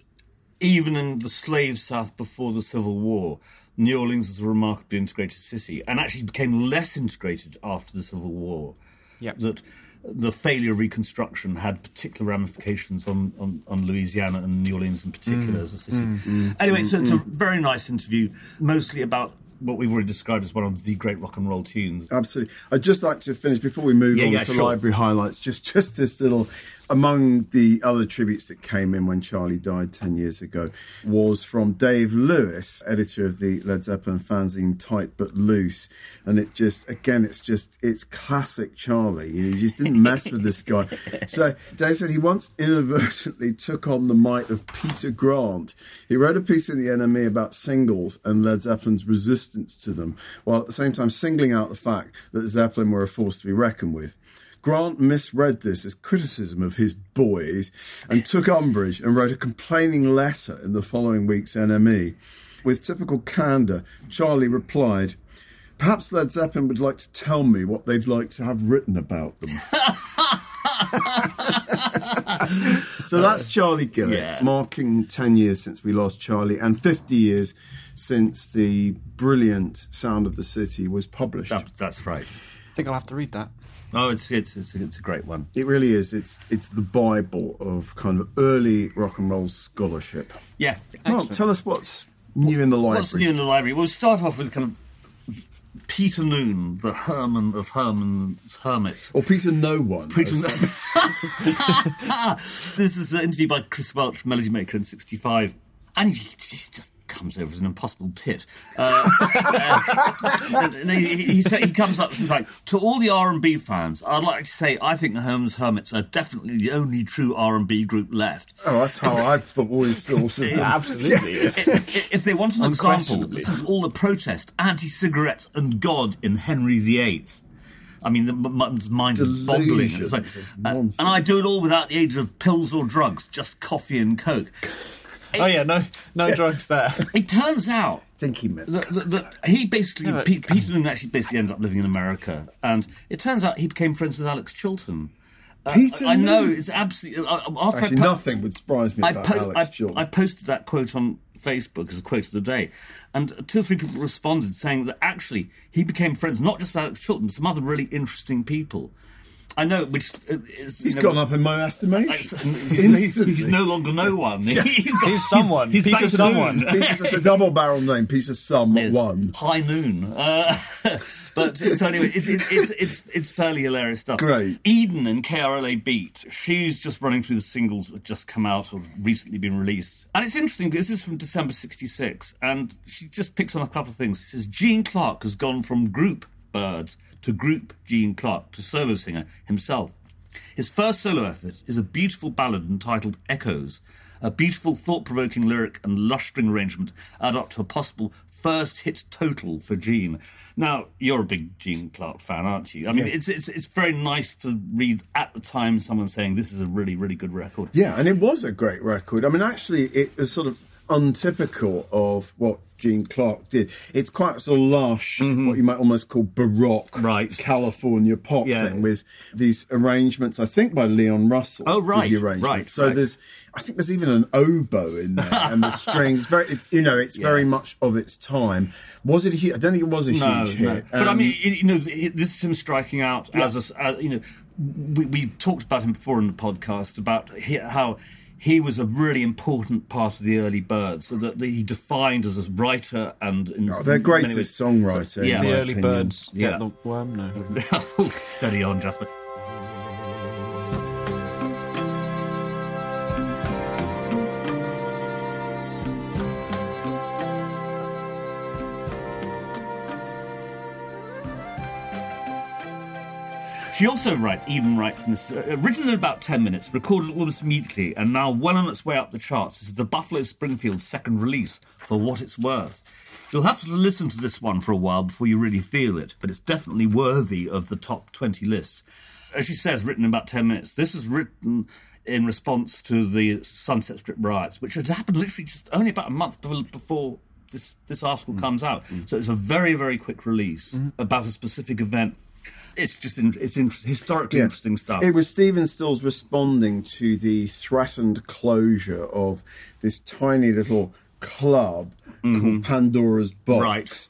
even in the slave South before the Civil War, New Orleans was a remarkably integrated city and actually became less integrated after the Civil War. Yeah. That the failure of Reconstruction had particular ramifications on, on, on Louisiana and New Orleans in particular mm. as a city. Mm. Mm. Anyway, so it's a very nice interview, mostly about what we've already described as one of the great rock and roll tunes. Absolutely. I'd just like to finish before we move Yeah, on yeah, to sure. library highlights. Just, just this little among the other tributes that came in when Charlie died ten years ago was from Dave Lewis, editor of the Led Zeppelin fanzine Tight but Loose, and it just again, it's just it's classic Charlie. You, know, you just didn't mess with this guy. So Dave said he once inadvertently took on the might of Peter Grant. He wrote a piece in the NME about singles and Led Zeppelin's resistance to them, while at the same time singling out the fact that Zeppelin were a force to be reckoned with. Grant misread this as criticism of his boys and took umbrage and wrote a complaining letter in the following week's NME. With typical candour, Charlie replied, Perhaps Led Zeppelin would like to tell me what they'd like to have written about them. so that's Charlie Gillett, Yeah. marking 10 years since we lost Charlie and 50 years since the brilliant Sound of the City was published. That, that's right. I think I'll have to read that. Oh, it's, it's, it's, it's a great one. It really is. It's it's the Bible of kind of early rock and roll scholarship. Yeah. Well, tell us what's new in the library. What's new in the library? We'll start off with kind of Peter Noone, the Herman of Herman's Hermits. or Peter No One. Peter as- this is an interview by Chris Welch, from Melody Maker in 65. And he, he just comes over as an impossible tit. Uh, uh, he, he, he, he comes up and he's like, to all the R&B fans, I'd like to say I think the Herman's Hermits are definitely the only true R&B group left. oh, that's how I've thought, always thought of them. Absolutely. if, if they want an example, listen to all the protest, anti-cigarettes, and God in Henry VIII. I mean, the m- m- mind is boggling. It's like- uh, and I do it all without the aid of pills or drugs, just coffee and coke. Oh yeah, no, no drugs there. It turns out I think he meant. he basically, Yeah, but- Peter Noone actually basically ended up living in America, and it turns out he became friends with Alex Chilton. Uh, Peter I know it's absolutely. Uh, after Actually, po- nothing would surprise me I, about po- Alex I, Chilton. I posted that quote on Facebook as a quote of the day, and two or three people responded saying that actually he became friends not just with Alex Chilton, but some other really interesting people. I know, which uh, is He's you know, gone up in my estimation. He's, he's, he's no longer no one. He's, got- He's someone. He's, Peter someone. noon. Peter's it's a double barrel name. Peter Sum Yes. One. High noon. Uh, but so anyway, it's, it's, it's, it's, it's fairly hilarious stuff. Great. Eden and KRLA Beat. She's just running through the singles that just come out or recently been released. And it's interesting because this is from December 66. And she just picks on a couple of things. She says, Gene Clark has gone from group Byrds to group Gene Clark to solo singer himself. His first solo effort is a beautiful ballad entitled Echoes. A beautiful, thought provoking lyric and lush string arrangement add up to a possible first hit total for Gene. Now, you're a big Gene Clark fan, aren't you? I mean, Yeah. it's, it's it's very nice to read at the time someone saying this is a really, really good record. Yeah, and it was a great record. I mean, actually, it was sort of untypical of what Gene Clark did. It's quite sort of lush, what you might almost call baroque, Mm-hmm. Right. California pop Yeah. thing with these arrangements. I think by Leon Russell. Oh, right, right, So right. there's, I think there's even an oboe in there, and the strings. Very, it's, you know, it's very much of its time. Was it a huge? I don't think it was a No, huge no. hit. But I Um, mean, you know, this is him striking out as a, uh, you know, we, we've talked about him before in the podcast about how he was a really important part of the early Byrds, so that he defined as a writer and in oh, their many greatest ways- songwriter. Yeah. in The my early opinion. birds Yeah. get the worm. No. Steady on, Jasper. She also writes, Eden writes in this, uh, written in about 10 minutes, recorded almost immediately, and now well on its way up the charts. This is the Buffalo Springfield's second release, For What It's Worth. You'll have to listen to this one for a while before you really feel it, but it's definitely worthy of the top 20 lists. As she says, written in about 10 minutes, this is written in response to the Sunset Strip riots, which had happened literally just only about a month before, before this, this article mm. comes out. Mm. So it's a very, very quick release mm-hmm. about a specific event. It's just in, it's in, historically Yeah. interesting stuff. It was Stephen Stills responding to the threatened closure of this tiny little club called Pandora's Box. Mm-hmm. Right.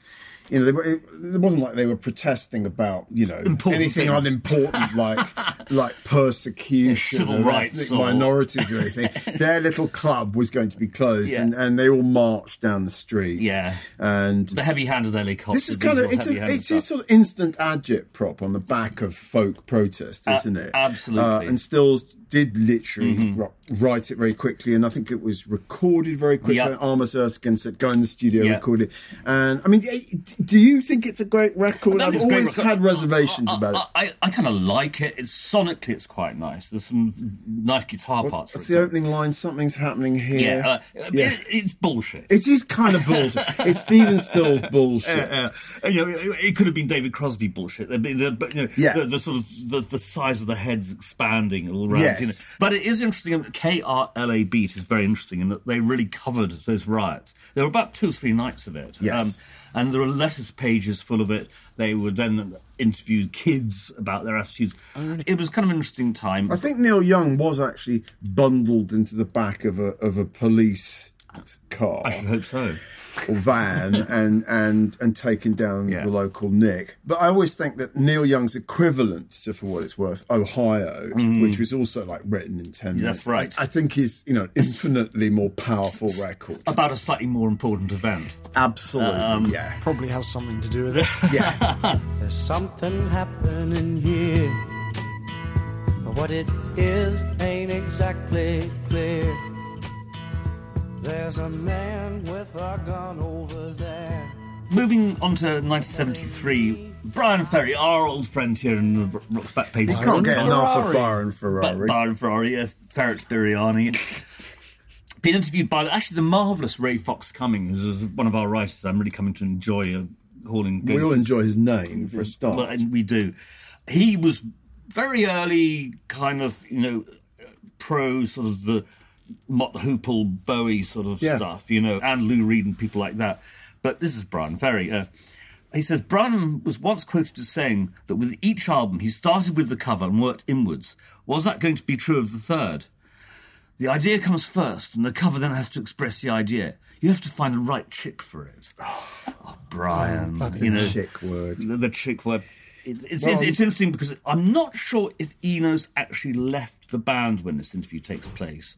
You know, they were, it, it wasn't like they were protesting about you know Important anything things. unimportant like like persecution Civil of rights or- minorities or anything. Their little club was going to be closed, Yeah. and, and they all marched down the streets. Yeah. and the heavy-handed helicopter. this is kind of it's, a, it's a sort of instant agit prop on the back of folk protest, isn't it? absolutely. Mm-hmm. Uh, and Stills did literally ri- write it very quickly, and I think it was recorded very quickly. Yeah. Ahmet Ertegun said, "Go in the studio, Yeah. record it." And I mean, eh, do you think it's a great record? I've always had reservations I, about it. I, I, I kind of like it. It's sonically, it's quite nice. There's some nice guitar parts. For What's the example. opening line? Something's happening here. Yeah, uh, Yeah. It, it's bullshit. It is kind of bullshit. it's Stephen Stills bullshit. Uh, uh, you know, it, it could have been David Crosby bullshit. The, the, but, you know, Yeah. the, the sort of the, the size of the heads expanding all around. Yes. You know. But it is interesting. KRLA Beat is very interesting in that they really covered those riots. There were about two or three nights of it. Um, Yes. And there are letters pages full of it. They would then interview kids about their attitudes. Oh, it was kind of an interesting time. I think Neil Young was actually bundled into the back of a of a police car I should hope so. or van and and and taken down Yeah. the local Nick. But I always think that Neil Young's equivalent to, for what it's worth, Ohio, which was also like written in ten minutes. That's right. I, I think is you know infinitely more powerful record. About a slightly more important event. Absolutely, Um, yeah, Probably has something to do with it. yeah. There's something happening here. But what it is ain't exactly clear. There's a man with a gun over there. Moving on to 1973, Bryan Ferry, our old friend here in the Rock's back page. You can't get enough of Ferrari. Byron Ba- Ferrari. Byron Ferrari, yes, Ferret Biryani. Been interviewed by actually the marvellous Ray Fox Cummings, who's one of our writers. I'm really coming to enjoy uh, calling. going We all enjoy his name for a start. Well, and we do. He was very early, kind of, you know, pro sort of the Mott Hoople, Bowie sort of Yeah. stuff, you know, and Lou Reed and people like that. But this is Bryan Ferry. Uh, he says Brian was once quoted as saying that with each album he started with the cover and worked inwards. Was that going to be true of the third? The idea comes first, and the cover then has to express the idea. You have to find the right chick for it. Oh, Brian, you know, chick word. the, the chick word. It, it's, Well- it's, it's interesting because I'm not sure if Eno's actually left the band when this interview takes place.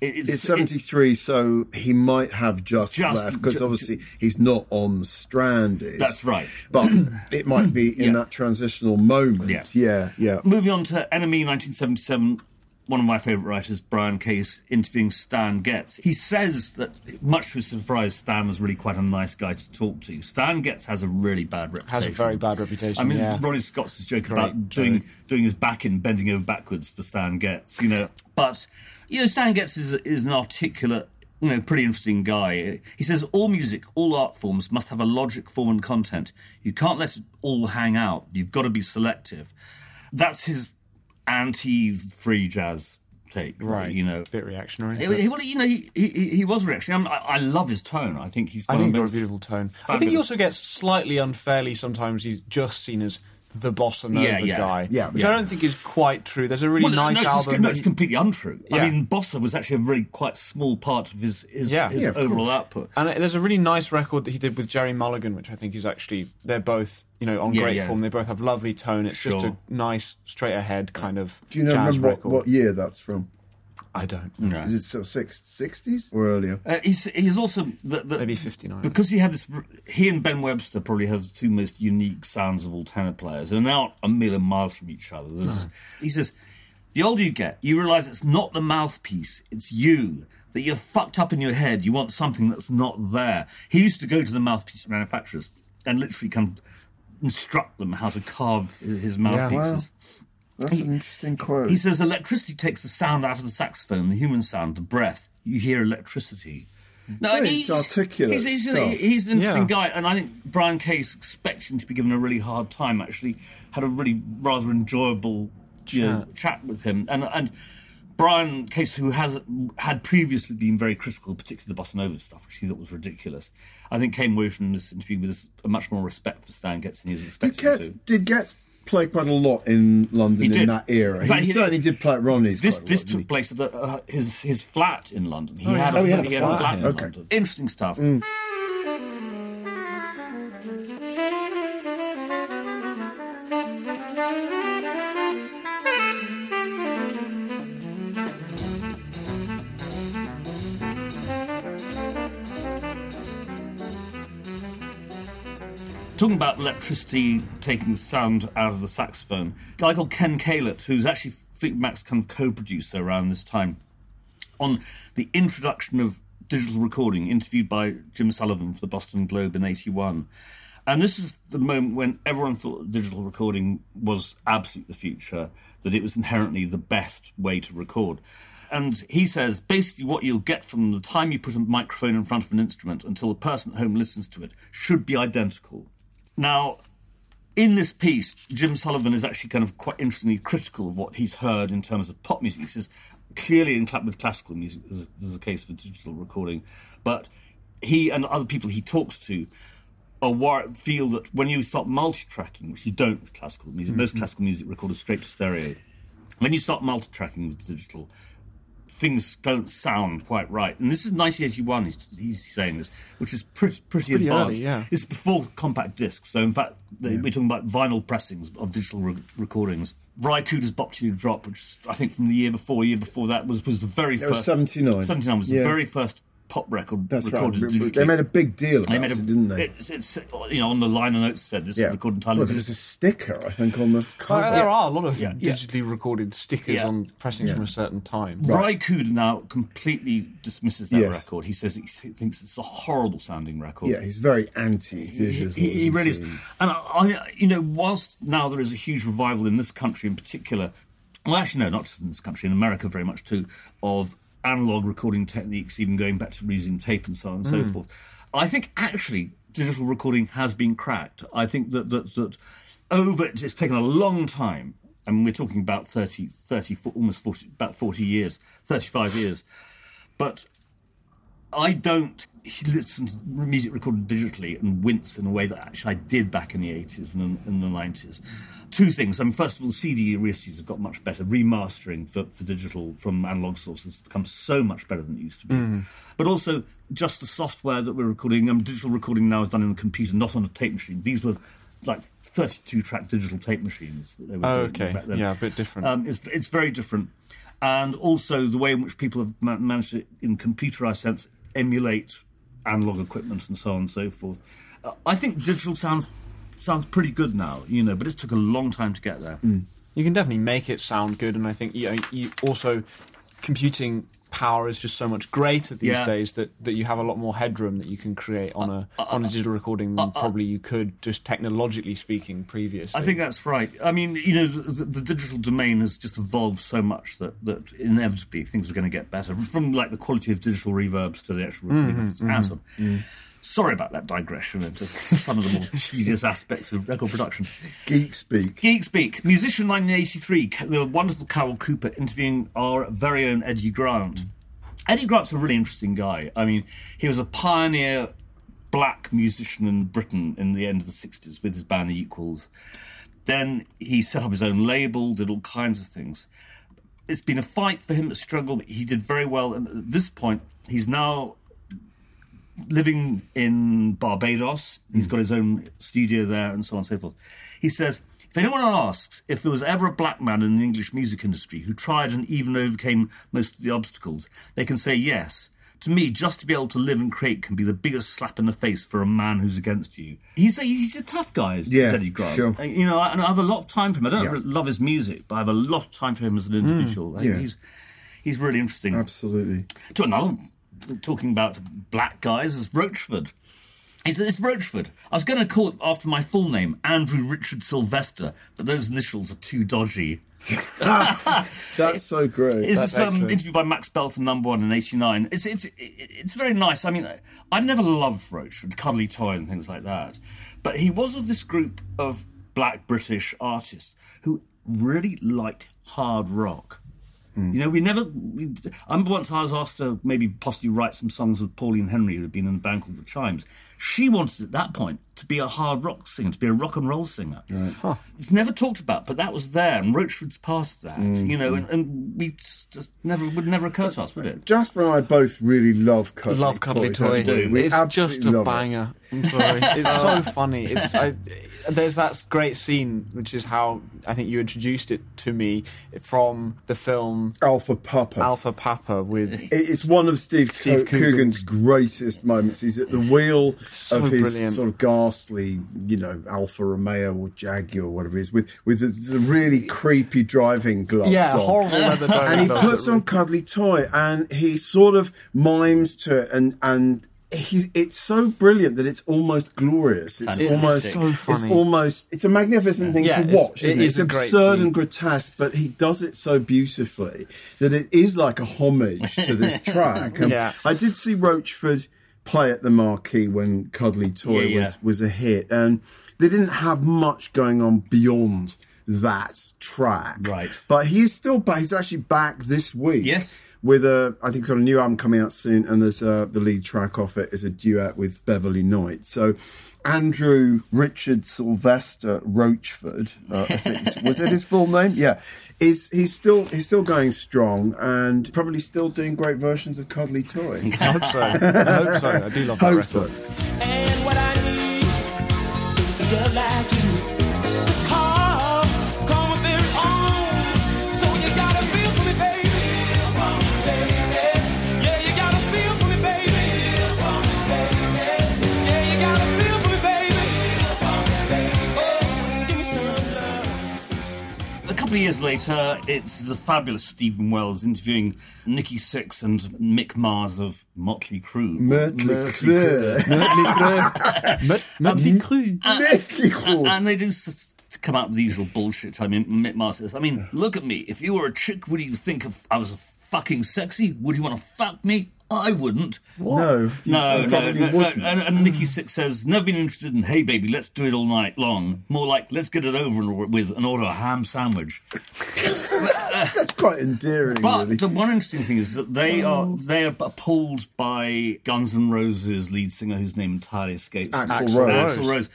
It, It's 73, so he might have just, Just- left because obviously he's not on Stranded. That's right. But it might be in Yeah. that transitional moment. Yeah. yeah, yeah. Moving on to NME 1977, one of my favourite writers, Brian Case, interviewing Stan Getz. He says that, much to his surprise, Stan was really quite a nice guy to talk to. Stan Getz has a really bad reputation. Has a very bad reputation. I mean, yeah. Ronnie Scott's joke Great about doing joke. doing his back in, bending over backwards for Stan Getz, you know. But you know, Stan Getz is is an articulate you know, pretty interesting guy. He says all music, all art forms must have a logic, form, and content. You can't let it all hang out. You've got to be selective. That's his anti-free jazz take, Right. You know, a bit reactionary. He- he- well, you know, he he, he was reactionary. I, mean, I, I love his tone. I think he's. I think of he's got a beautiful tone. I think he also gets slightly unfairly sometimes. He's just seen as the bossa nova Yeah, yeah. guy, Yeah. which Yeah. I don't think is quite true. There's a really Well, nice no, it's, album. no, it's completely untrue. Yeah. I mean, Bossa was actually a really quite small part of his his, Yeah. his Yeah, of overall course. output. And there's a really nice record that he did with Gerry Mulligan, which I think is actually they're both you know on Yeah, great yeah. form. They both have lovely tone. It's just a nice straight ahead kind of Do you know, jazz remember what, record. what year that's from? I don't. No. Is it sort of six, 60s or earlier? Uh, he's he's also the, the, Maybe 59. because he had this. He and Ben Webster probably have the two most unique sounds of all tenor players, and they're not a million miles from each other. There's- He says, "The older you get, you realise it's not the mouthpiece; it's you." That you're fucked up in your head. You want something that's not there. He used to go to the mouthpiece manufacturers and literally come instruct them how to carve his mouthpieces. That's an interesting quote. He says electricity takes the sound out of the saxophone, the human sound, the breath. You hear electricity. No, Very he's articulate He's, he's, stuff. he's an interesting Yeah. guy, and I think Brian Case, expecting to be given a really hard time, actually had a really rather enjoyable you know, Chat. chat with him. And and Brian Case, who has had previously been very critical, particularly the Bossa Nova stuff, which he thought was ridiculous, I think came away from this interview with a much more respect for Stan Getz than he was did expecting Getz, to. did Getz play quite a lot in London in that era? In fact, he, he- certainly did play at Ronnie's. This a this lot, took place at the, uh, his his flat in London. He yeah. had a, Oh, he had a he flat flat in. Okay. London. Interesting stuff. Talking about electricity taking sound out of the saxophone, a guy called Ken Caillat, who's actually Fleetwood Mac's kind of co-producer around this time, on the introduction of digital recording, interviewed by Jim Sullivan for the Boston Globe in '81. And this is the moment when everyone thought digital recording was absolutely the future, that it was inherently the best way to record. And he says basically what you'll get from the time you put a microphone in front of an instrument until the person at home listens to it should be identical. Now, in this piece, Jim Sullivan is actually kind of quite interestingly critical of what he's heard in terms of pop music. He says clearly in with classical music, there's, there's a case for digital recording, but he and other people he talks to are wor- feel that when you start multi-tracking, which you don't with classical music, mm, most mm. classical music recorded straight to stereo. When you start multi-tracking with digital, things don't sound quite right. And this is 1981, he's, he's saying this, which is pretty, pretty, pretty advanced. early, yeah. It's before compact discs. So, in fact, they, we're talking about vinyl pressings of digital re- recordings. Ry Cooder's Bop Till You Drop, which I think from the year before, year before that, was, was the very That was first. 79. 79 was Yeah. the very first pop record That's right. recorded digitally. They made a big deal about They made a, it, didn't they? It's, it's, you know, on the liner notes said this yeah. is recorded entirely Well, there's a sticker, I think, on the cover. there are a lot of Yeah, yeah. digitally recorded stickers Yeah. on pressings from a certain time. Ry Cooder now completely dismisses that Yes. record. He says he thinks it's a horrible sounding record. Yeah, he's very anti-digital. he, he isn't really is. And I, I, you know, whilst now there is a huge revival in this country in particular, well, actually, no, not just in this country, in America very much too, of analog recording techniques, even going back to reusing tape and so on and so hmm. forth. I think actually digital recording has been cracked. I think that that, that over it's taken a long time. I mean, we're talking about 30, 30 almost 40, about 40 years, 35 years. But I don't listen to music recorded digitally and wince in a way that actually I did back in the 80s and in the 90s. Two things. I mean, first of all, CD reissues have got much better. Remastering for, for digital from analog sources has become so much better than it used to be. But also, just the software that we're recording, um, digital recording now is done on a computer, not on a tape machine. These were like 32 track digital tape machines that they were Oh, doing okay. back then. Yeah, a bit different. Um, it's, it's very different. And also the way in which people have ma- managed to, in computerized sense, emulate analog equipment and so on and so forth. Uh, I think digital sounds sounds pretty good now, you know, but it took a long time to get there. Mm. You can definitely make it sound good, and I think you know, you also computing power is just so much greater these Yeah. days that, that you have a lot more headroom that you can create on a uh, uh, on a uh, digital recording than probably you could just technologically speaking previously. I think that's right. I mean, you know, the, the digital domain has just evolved so much that, that inevitably things are going to get better, from like the quality of digital reverbs to the actual recording Mm-hmm, methods and so on. Sorry about that digression into some of the more tedious aspects of record production. Geek speak. Geek Speak, musician 1983, the uh, wonderful Carol Cooper interviewing our very own Eddie Grant. Eddie Grant's a really interesting guy. I mean, he was a pioneer black musician in Britain in the end of the 60s with his band The Equals. Then he set up his own label, did all kinds of things. It's been a fight for him, a struggle, but he did very well. And at this point, he's now living in Barbados. He's got his own studio there and so on and so forth. He says, if anyone asks if there was ever a black man in the English music industry who tried and even overcame most of the obstacles, they can say yes. To me, just to be able to live and create can be the biggest slap in the face for a man who's against you. He's a, he's a tough guy, is Yeah, Eddie Grant. sure. Uh, You know, and I have a lot of time for him. I don't Yeah. really love his music, but I have a lot of time for him as an individual. I think yeah. He's, he's really interesting Absolutely. to another talking about black guys is Roachford. It's, it's Roachford. I was going to call it after my full name, Andrew Richard Sylvester, but those initials are too dodgy. That's so great. It's That's this um, interview by Max Bell from Number One in '89. It's it's it's very nice. I mean, I never loved Roachford, Cuddly Toy, and things like that, but he was of this group of black British artists who really liked hard rock. Hmm. You know, we never. We, I remember once I was asked to maybe possibly write some songs with Pauline Henry, who had been in a band called The Chimes. She wanted at that point to be a hard rock singer, to be a rock and roll singer. It's never talked about, but that was there, and Roachford's part of that. Hmm. You know, and, and we just never would never occur to us, would it? Jasper and I both really love Cuddly love Cuddly Toy. Toy. don't we? We it's just a love it. banger. I'm sorry. It's so funny. It's I, there's that great scene, which is how I think you introduced it to me from the film Alpha Papa. Alpha Papa with It's one of Steve, Steve Co- Coogan's- Coogan's greatest moments. He's at the wheel So of his brilliant. sort of ghastly, you know, Alfa Romeo or Jaguar, whatever it is, with with the, the really creepy driving gloves. yeah, on. horrible leather and he puts on Cuddly Toy, and he sort of mimes to it, and and. He's, it's so brilliant that it's almost glorious. It's Fantastic. almost, So funny. it's almost, it's a magnificent thing Yeah, to it's- watch. it Isn't it? is It's absurd and grotesque, but he does it so beautifully that it is like a homage to this track. And Yeah. I did see Roachford play at the marquee when Cuddly Toy Yeah, yeah. was was a hit, and they didn't have much going on beyond that track. Right. but he's still back. He's actually back this week. Yes. With a, I think he's got a new album coming out soon, and there's uh, the lead track off it is a duet with Beverly Knight. So, Andrew Richard Sylvester Roachford, uh, I think was it his full name? Yeah, is he's still he's still going strong and probably still doing great versions of Cuddly Toy. I hope so. I hope so. I do love that Hope record. so. Couple of years later, it's the fabulous Steven Wells interviewing Nikki Sixx and Mick Mars of Motley Crue. Mötley Crüe. Mötley Crüe. Mötley Crüe. Motley Crue. and they do s- come out with the usual bullshit. I mean, Mick Mars says, I mean, look at me. If you were a chick, would you think of, I was fucking sexy? Would you want to fuck me? I wouldn't. No, No, no, no, no. And, and Nikki Sixx says, never been interested in, hey, baby, let's do it all night long. More like, let's get it over and with and order a ham sandwich. That's quite endearing, But really. the one interesting thing is that they are they are appalled by Guns N' Roses lead singer whose name entirely escapes me. Axl Axl Rose. Axl Rose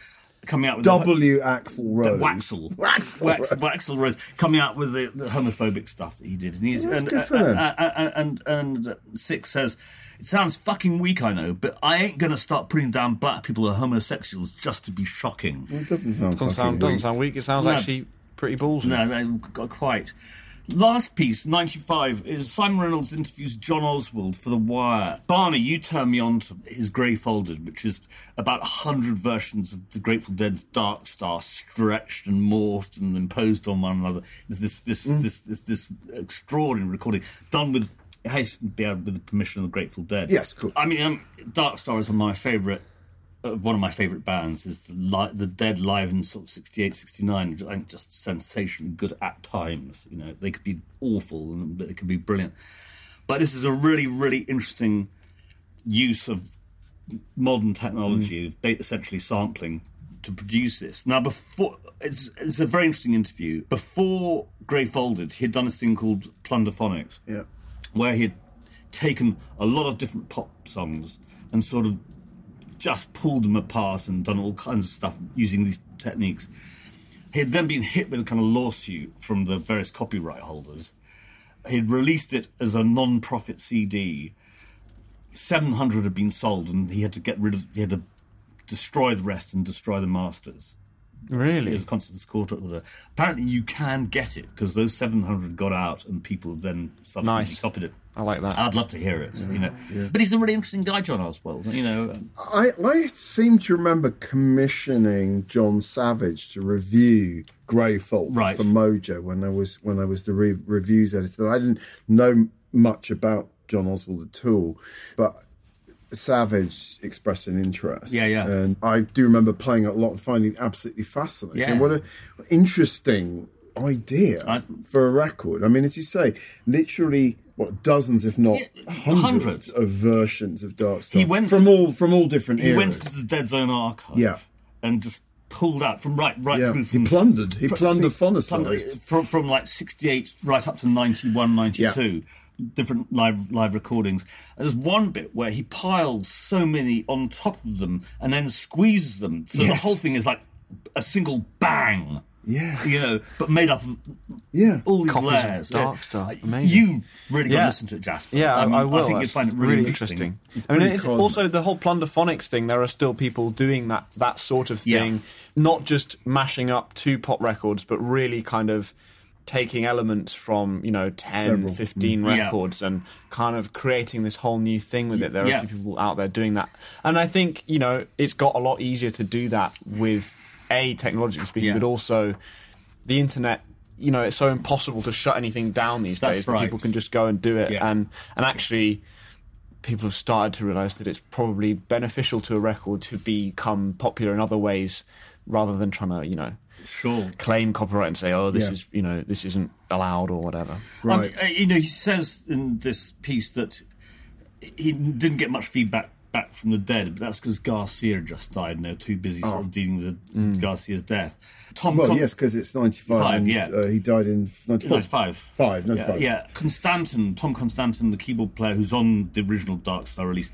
coming out with W. Axl Rose. Waxel. Waxel. Wax, Waxel Rose coming out with the, the homophobic stuff that he did. And he's Well, and, good for and, them. and, and, and, and Sixx says, It sounds fucking weak, I know, but I ain't gonna start putting down black people as homosexuals just to be shocking. It doesn't sound Doesn't fucking sound, doesn't weak. sound weak. It sounds No. actually pretty ballsy. No, no, quite. Last piece, 95, is Simon Reynolds interviews John Oswald for The Wire. Barney, you turned me on to his Grayfolded, which is about 100 versions of the Grateful Dead's Dark Star stretched and morphed and imposed on one another. This, this, Mm. this, this, this extraordinary recording done with it has to be with the permission of the Grateful Dead. Yes, cool. I mean, um, Dark Star is one of my favourite. Uh, one of my favourite bands is the li- the Dead live in sort of 68, 69. I think just sensationally good at times. You know, they could be awful, and but they could be brilliant. But this is a really, really interesting use of modern technology, ba- essentially sampling, to produce this. Now, before it's, it's a very interesting interview. Before Grayfolded, he had done this thing called Plunderphonics, Yeah. where he had taken a lot of different pop songs and sort of just pulled them apart and done all kinds of stuff using these techniques. He had then been hit with a kind of lawsuit from the various copyright holders. He'd released it as a non-profit CD. Seven hundred had been sold, and he had to get rid of. He had to destroy the rest and destroy the masters. Really? As a consequence court order. Apparently, you can get it because those seven hundred got out, and people then subsequently Nice. copied it. I like that. I'd love to hear it. you know, but he's a really interesting guy, John Oswald. You know, I, I seem to remember commissioning John Savage to review Greyfold Right. for Mojo when I was when I was the re- reviews editor. I didn't know much about John Oswald at all, but Savage expressed an interest. Yeah, yeah. And I do remember playing it a lot and finding it absolutely fascinating. Yeah. What an interesting idea I- for a record. I mean, as you say, literally what dozens, if not Yeah, hundreds, hundreds. of versions of Dark Star He went from to- all from all different he eras. went to the Dead Zone archive, Yeah. and just pulled out from right right Yeah, through. he From, plundered. He fr- plundered from- phonicized. from, from like sixty eight right up to 91, 92, different live live recordings. And there's one bit where he piles so many on top of them and then squeezes them, so the whole thing is like a single bang. Yeah. you know, but made up of Yeah. all these Copies layers. Dark Yeah. Star. Uh, Amazing. You really got to Yeah. listen to it, Jasper. Yeah, I, mean, I will. think you'd find it really, interesting. I mean, pretty it's cosmic. also the whole plunderphonics thing. There are still people doing that that sort of Yeah. thing, not just mashing up two pop records, but really kind of taking elements from you know 10 Several. 15 Mm. Yeah. records and kind of creating this whole new thing with it there are Yeah. a few people out there doing that and i think you know it's got a lot easier to do that with a technologically speaking Yeah. but also the internet you know it's so impossible to shut anything down these That's days that people can just go and do it Yeah. and and actually people have started to realize that it's probably beneficial to a record to become popular in other ways rather than trying to you know Sure. claim copyright and say oh this Yeah. is you know this isn't allowed or whatever Right. Um, uh, you know, he says in this piece that he didn't get much feedback back from the dead, but that's because Garcia just died and they're too busy sort of dealing with Garcia's death. Tom Well, Con- yes, because it's 95. Five, yeah. Uh, he died in 94. 95. Five, Yeah, 95. yeah. Constanten, Tom Constanten, the keyboard player who's on the original Dark Star release,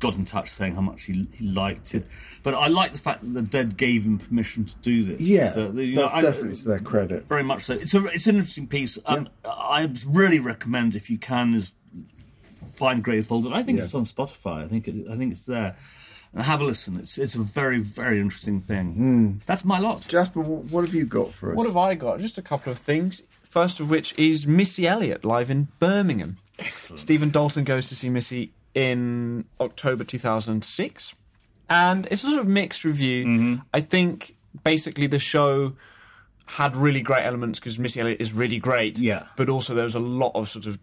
got in touch saying how much he, he liked it. But I like the fact that the Dead gave him permission to do this. Yeah, you know, that's I- definitely to their credit. very much so. It's a it's an interesting piece. Um, I really recommend if you can is find Grayfolded. I think Yeah. it's on Spotify. I think it, I think it's there. And have a listen. It's it's a very very interesting thing. Hmm. That's my lot. Jasper, what have you got for us? What have I got? Just a couple of things. First of which is Missy Elliott live in Birmingham. Excellent. Stephen Dalton goes to see Missy in October 2006. And it's a sort of mixed review. I think basically the show had really great elements because Missy Elliott is really great. Yeah. But also there was a lot of sort of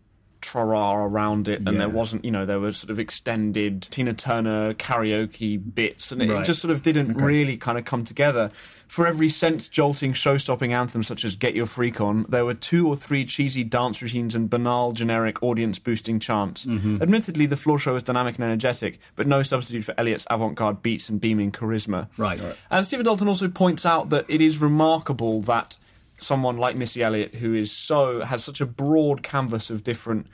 tra around it, and Yeah. there wasn't, you know, there were sort of extended Tina Turner karaoke bits, and it Right. just sort of didn't really kind of come together. For every sense jolting, show stopping anthem such as Get Your Freak On, there were two or three cheesy dance routines and banal, generic, audience boosting chants. Mm-hmm. Admittedly, the floor show was dynamic and energetic, but no substitute for Elliott's avant garde beats and beaming charisma. Right. And Stephen Dalton also points out that it is remarkable that someone like Missy Elliott, who is so has such a broad canvas of different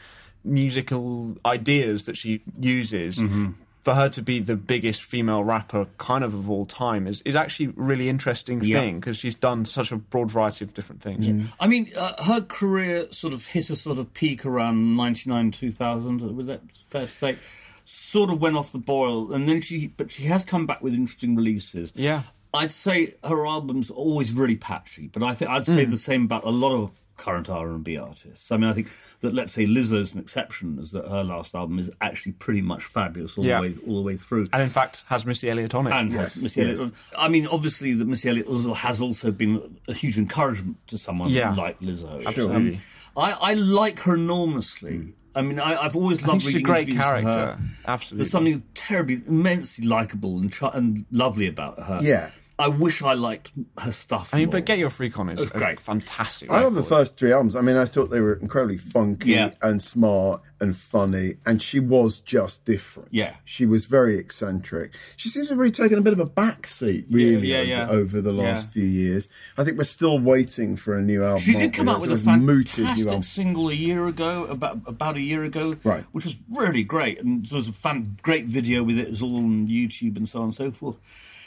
musical ideas that she uses, Mm-hmm. for her to be the biggest female rapper kind of of all time is, is actually a really interesting Yeah. thing because she's done such a broad variety of different things. I mean, uh, her career sort of hit a sort of peak around ninety nine two thousand. Would that fair to say? Sort of went off the boil, and then she, but she has come back with interesting releases. Yeah. I'd say her albums are always really patchy, but I think I'd say the same about a lot of current R and B artists. I mean, I think that let's say Lizzo's an exception, is that her last album is actually pretty much fabulous all Yeah. the way all the way through. And in fact, has Missy Elliott on it. And Yes, has Missy yes. Elliott. I mean, obviously, that Missy Elliott also- has also been a huge encouragement to someone Yeah. like Lizzo. Absolutely. Um, I, I like her enormously. I mean, I, I've always loved she's a great character. Absolutely. There's something terribly, immensely likable and, ch- and lovely about her. Yeah. I wish I liked her stuff. I mean, more. but Get Your Freak On is It's great. fantastic. I love the first three albums. I mean, I thought they were incredibly funky Yeah. and smart and funny, and she was just different. Yeah. she was very eccentric. She seems to have really taken a bit of a backseat, really, yeah, over, yeah. over the last Yeah. few years. I think we're still waiting for a new album. She did come out with a Sort new fantastic album. single a year ago, about about a year ago, Right. Which was really great, and there was a fan, great video with it. It was all on YouTube and so on and so forth.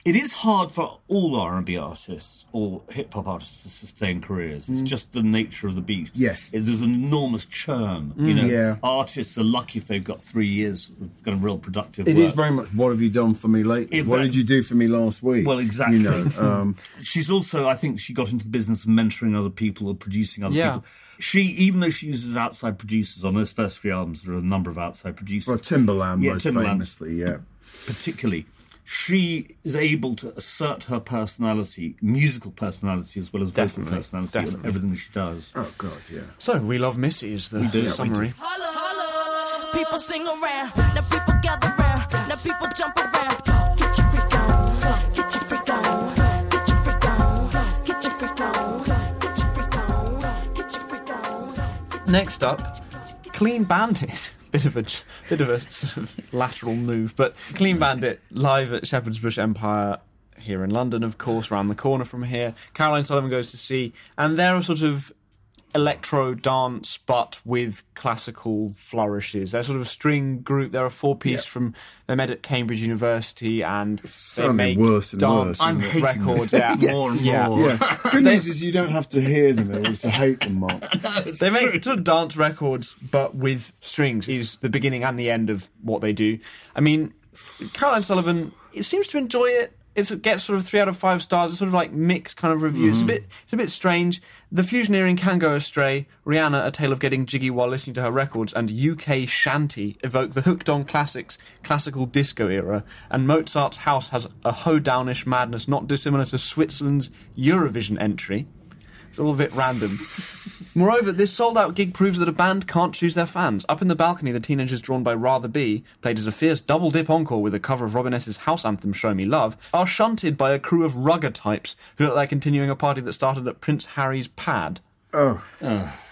It is hard for all R and B artists or hip hop artists to sustain careers. It's just the nature of the beast. Mm. Yes. It- there's an enormous churn. You know, Yeah. artists are lucky if they've got three years of kind of real productive. It work. is very much. What have you done for me lately? Yeah, what very- did you do for me last week? Well, exactly. You know, um, She's also, I think, she got into the business of mentoring other people or producing other Yeah. people. She, even though she uses outside producers on those first three albums, there are a number of outside producers. well, Timbaland Yeah, most Timbaland. famously, yeah. particularly. She is able to assert her personality, musical personality as well as vocal Definitely, personality, in everything she does. Oh God, yeah. So, We Love Missy is the do. summary. People sing around, now people gather round, now people jump around. Get your freak on, get your freak on, get your freak on, get your freak on, get your freak on, get your freak on. Next up, Clean Bandit. Bit of a bit of a sort of lateral move, but Clean Bandit live at Shepherd's Bush Empire here in London, of course, round the corner from here. Caroline Sullivan goes to see, and there are sort of electro dance, but with classical flourishes. They're sort of a string group. They're a four piece Yeah. from they met at Cambridge University, and they sounding make worse and dance worse, I'm isn't hating records. this Yeah, more and Yeah. more. Yeah. Good news is you don't have to hear them in order to hate them, Mark. they make sort of dance records, but with strings. Is the beginning and the end of what they do. I mean, Caroline Sullivan it seems to enjoy it. It gets sort of three out of five stars. It's sort of like mixed kind of review. It's a mm-hmm. bit, it's a bit strange. The fusioneering can go astray. Rihanna, a tale of getting jiggy while listening to her records, and UK Shanty evoke the hooked on classics, classical disco era. And Mozart's house has a hoedownish madness not dissimilar to Switzerland's Eurovision entry. It's all a bit random. Moreover, this sold out gig proves that a band can't choose their fans. Up in the balcony, the teenagers drawn by Rather Be, played as a fierce double dip encore with a cover of Robin S.'s house anthem Show Me Love, are shunted by a crew of rugger types who look like continuing a party that started at Prince Harry's pad. Oh.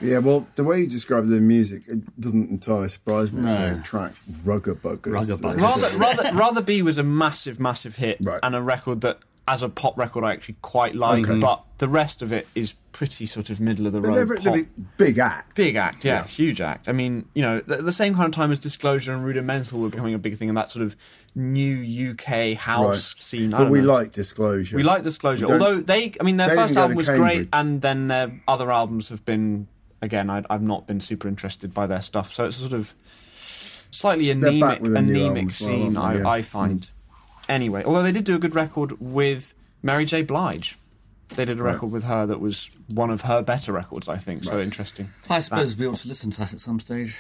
Yeah, well, the way you describe their music, it doesn't entirely surprise me. No. They attract rugger buggers. Rugger buggers. Rather, rather, Rather Be was a massive, massive hit Right. and a record that, as a pop record, I actually quite like, Okay. but the rest of it is pretty sort of middle of the road. they're, they're pop. big, act. Big act, yeah, Yeah. huge act. I mean, you know, the, the same kind of time as Disclosure and Rudimental were becoming a big thing in that sort of new UK house Right. scene. But we know. like Disclosure. we like Disclosure, We although they, I mean, their first album was Cambridge. great, and then their other albums have been, again, I, I've not been super interested by their stuff. So it's sort of slightly anemic, with a new album anemic as well, scene. I, Yeah. I find. Mm. Anyway, although they did do a good record with Mary J. Blige. They did a Right. record with her that was one of her better records, I think. So interesting. I suppose we ought to listen to that at some stage.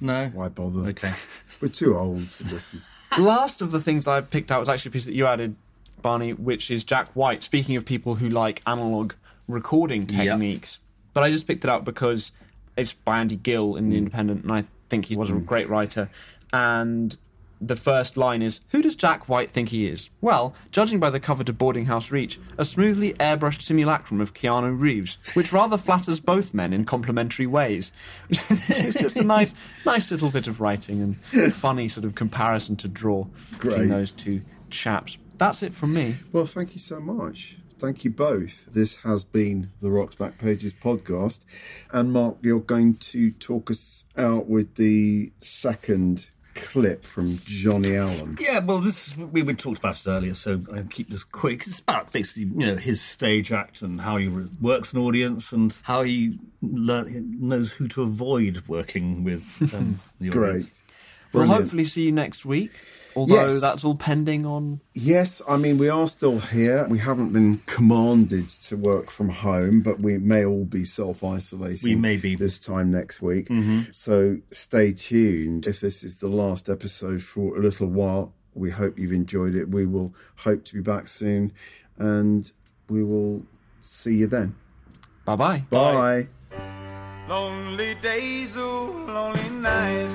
No? Why bother? Okay. We're too old to listen. last of the things that I picked out was actually a piece that you added, Barney, which is Jack White. Speaking of people who like analog recording Yep. techniques, but I just picked it out because it's by Andy Gill in the mm. Independent, and I think he was a mm. great writer. And the first line is, "Who does Jack White think he is?" Well, judging by the cover to Boarding House Reach, a smoothly airbrushed simulacrum of Keanu Reeves, which rather flatters both men in complimentary ways. it's just a nice, nice little bit of writing and funny sort of comparison to draw Great. between those two chaps. That's it from me. Well, thank you so much. Thank you both. This has been the Rocks Back Pages podcast. And Mark, you're going to talk us out with the second clip from Johnnie Allan. Yeah, well, this is, we, we talked about it earlier, so I'll keep this quick. It's about basically, you know, his stage act and how he re- works an audience and how he learn, knows who to avoid working with um, the Great. audience. We'll hopefully see you next week. Although Yes. that's all pending on. Yes, I mean, we are still here. We haven't been commanded to work from home, but we may all be self isolating. We may be. This time next week. Mm-hmm. So stay tuned. If this is the last episode for a little while, we hope you've enjoyed it. We will hope to be back soon, and we will see you then. Bye bye. Bye. Lonely days, oh, lonely nights,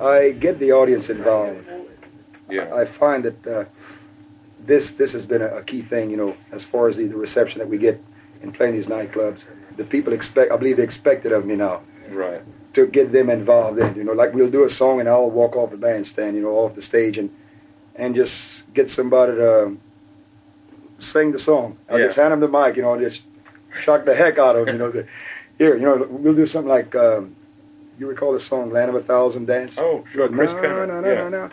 I get the audience involved. Yeah. I find that uh, this this has been a, a key thing, you know, as far as the, the reception that we get in playing these nightclubs. The people expect, I believe, they expect it of me now Right. to get them involved in. You know, like we'll do a song and I'll walk off the bandstand, you know, off the stage and and just get somebody to sing the song. I'll Yeah. just hand them the mic, you know, just shock the heck out of them, you know. Here, you know, we'll do something like um, you recall the song "Land of a Thousand Dance." Oh, sure, Chris no, Penner, no, no, yeah. no, no.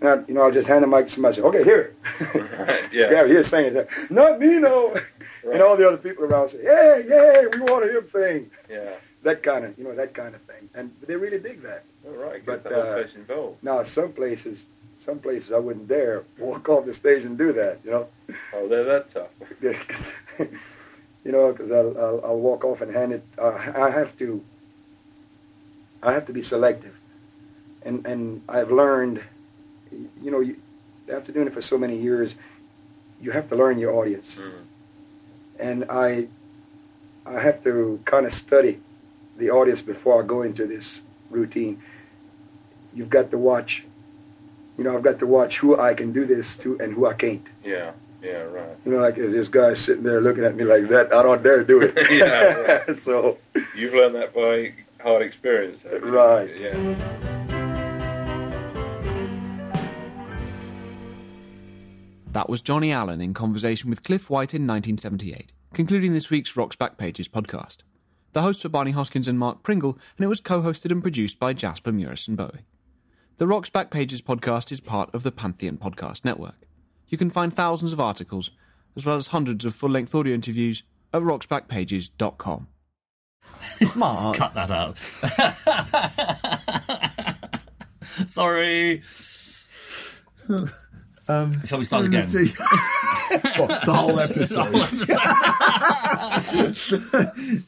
And I, you know, I'll just hand the mic to somebody. Say, okay, here. Right. Yeah. Yeah, he's singing. Not me, no. And all the other people around say, "Yeah, yeah, we want to hear him sing." Yeah. That kind of, you know, that kind of thing, and they really dig that. All right. But, the whole uh, place involved. Now, some places, some places I wouldn't dare walk off the stage and do that. You know, Oh, they're that tough. You know, because I'll, I'll I'll walk off and hand it. Uh, I have to. I have to be selective, and and I've learned, you know, you, after doing it for so many years, you have to learn your audience, Mm. and I, I have to kind of study the audience before I go into this routine. You've got to watch. You know, I've got to watch who I can do this to and who I can't. Yeah. Yeah. Right. You know, like this guy sitting there looking at me like that, I don't dare do it. Yeah, so, You've learned that by hard experience. haven't? Right. Yeah. That was Johnnie Allan in conversation with Cliff White in 1978, concluding this week's Rock's Backpages podcast. The hosts were Barney Hoskyns and Mark Pringle, and it was co hosted and produced by Jasper Murison Bowie. The Rock's Backpages podcast is part of the Pantheon Podcast Network. You can find thousands of articles, as well as hundreds of full length audio interviews, at rocksbackpages.com. Mark. Cut that out. Sorry. Um, Shall we start again? What, the whole episode. The whole episode.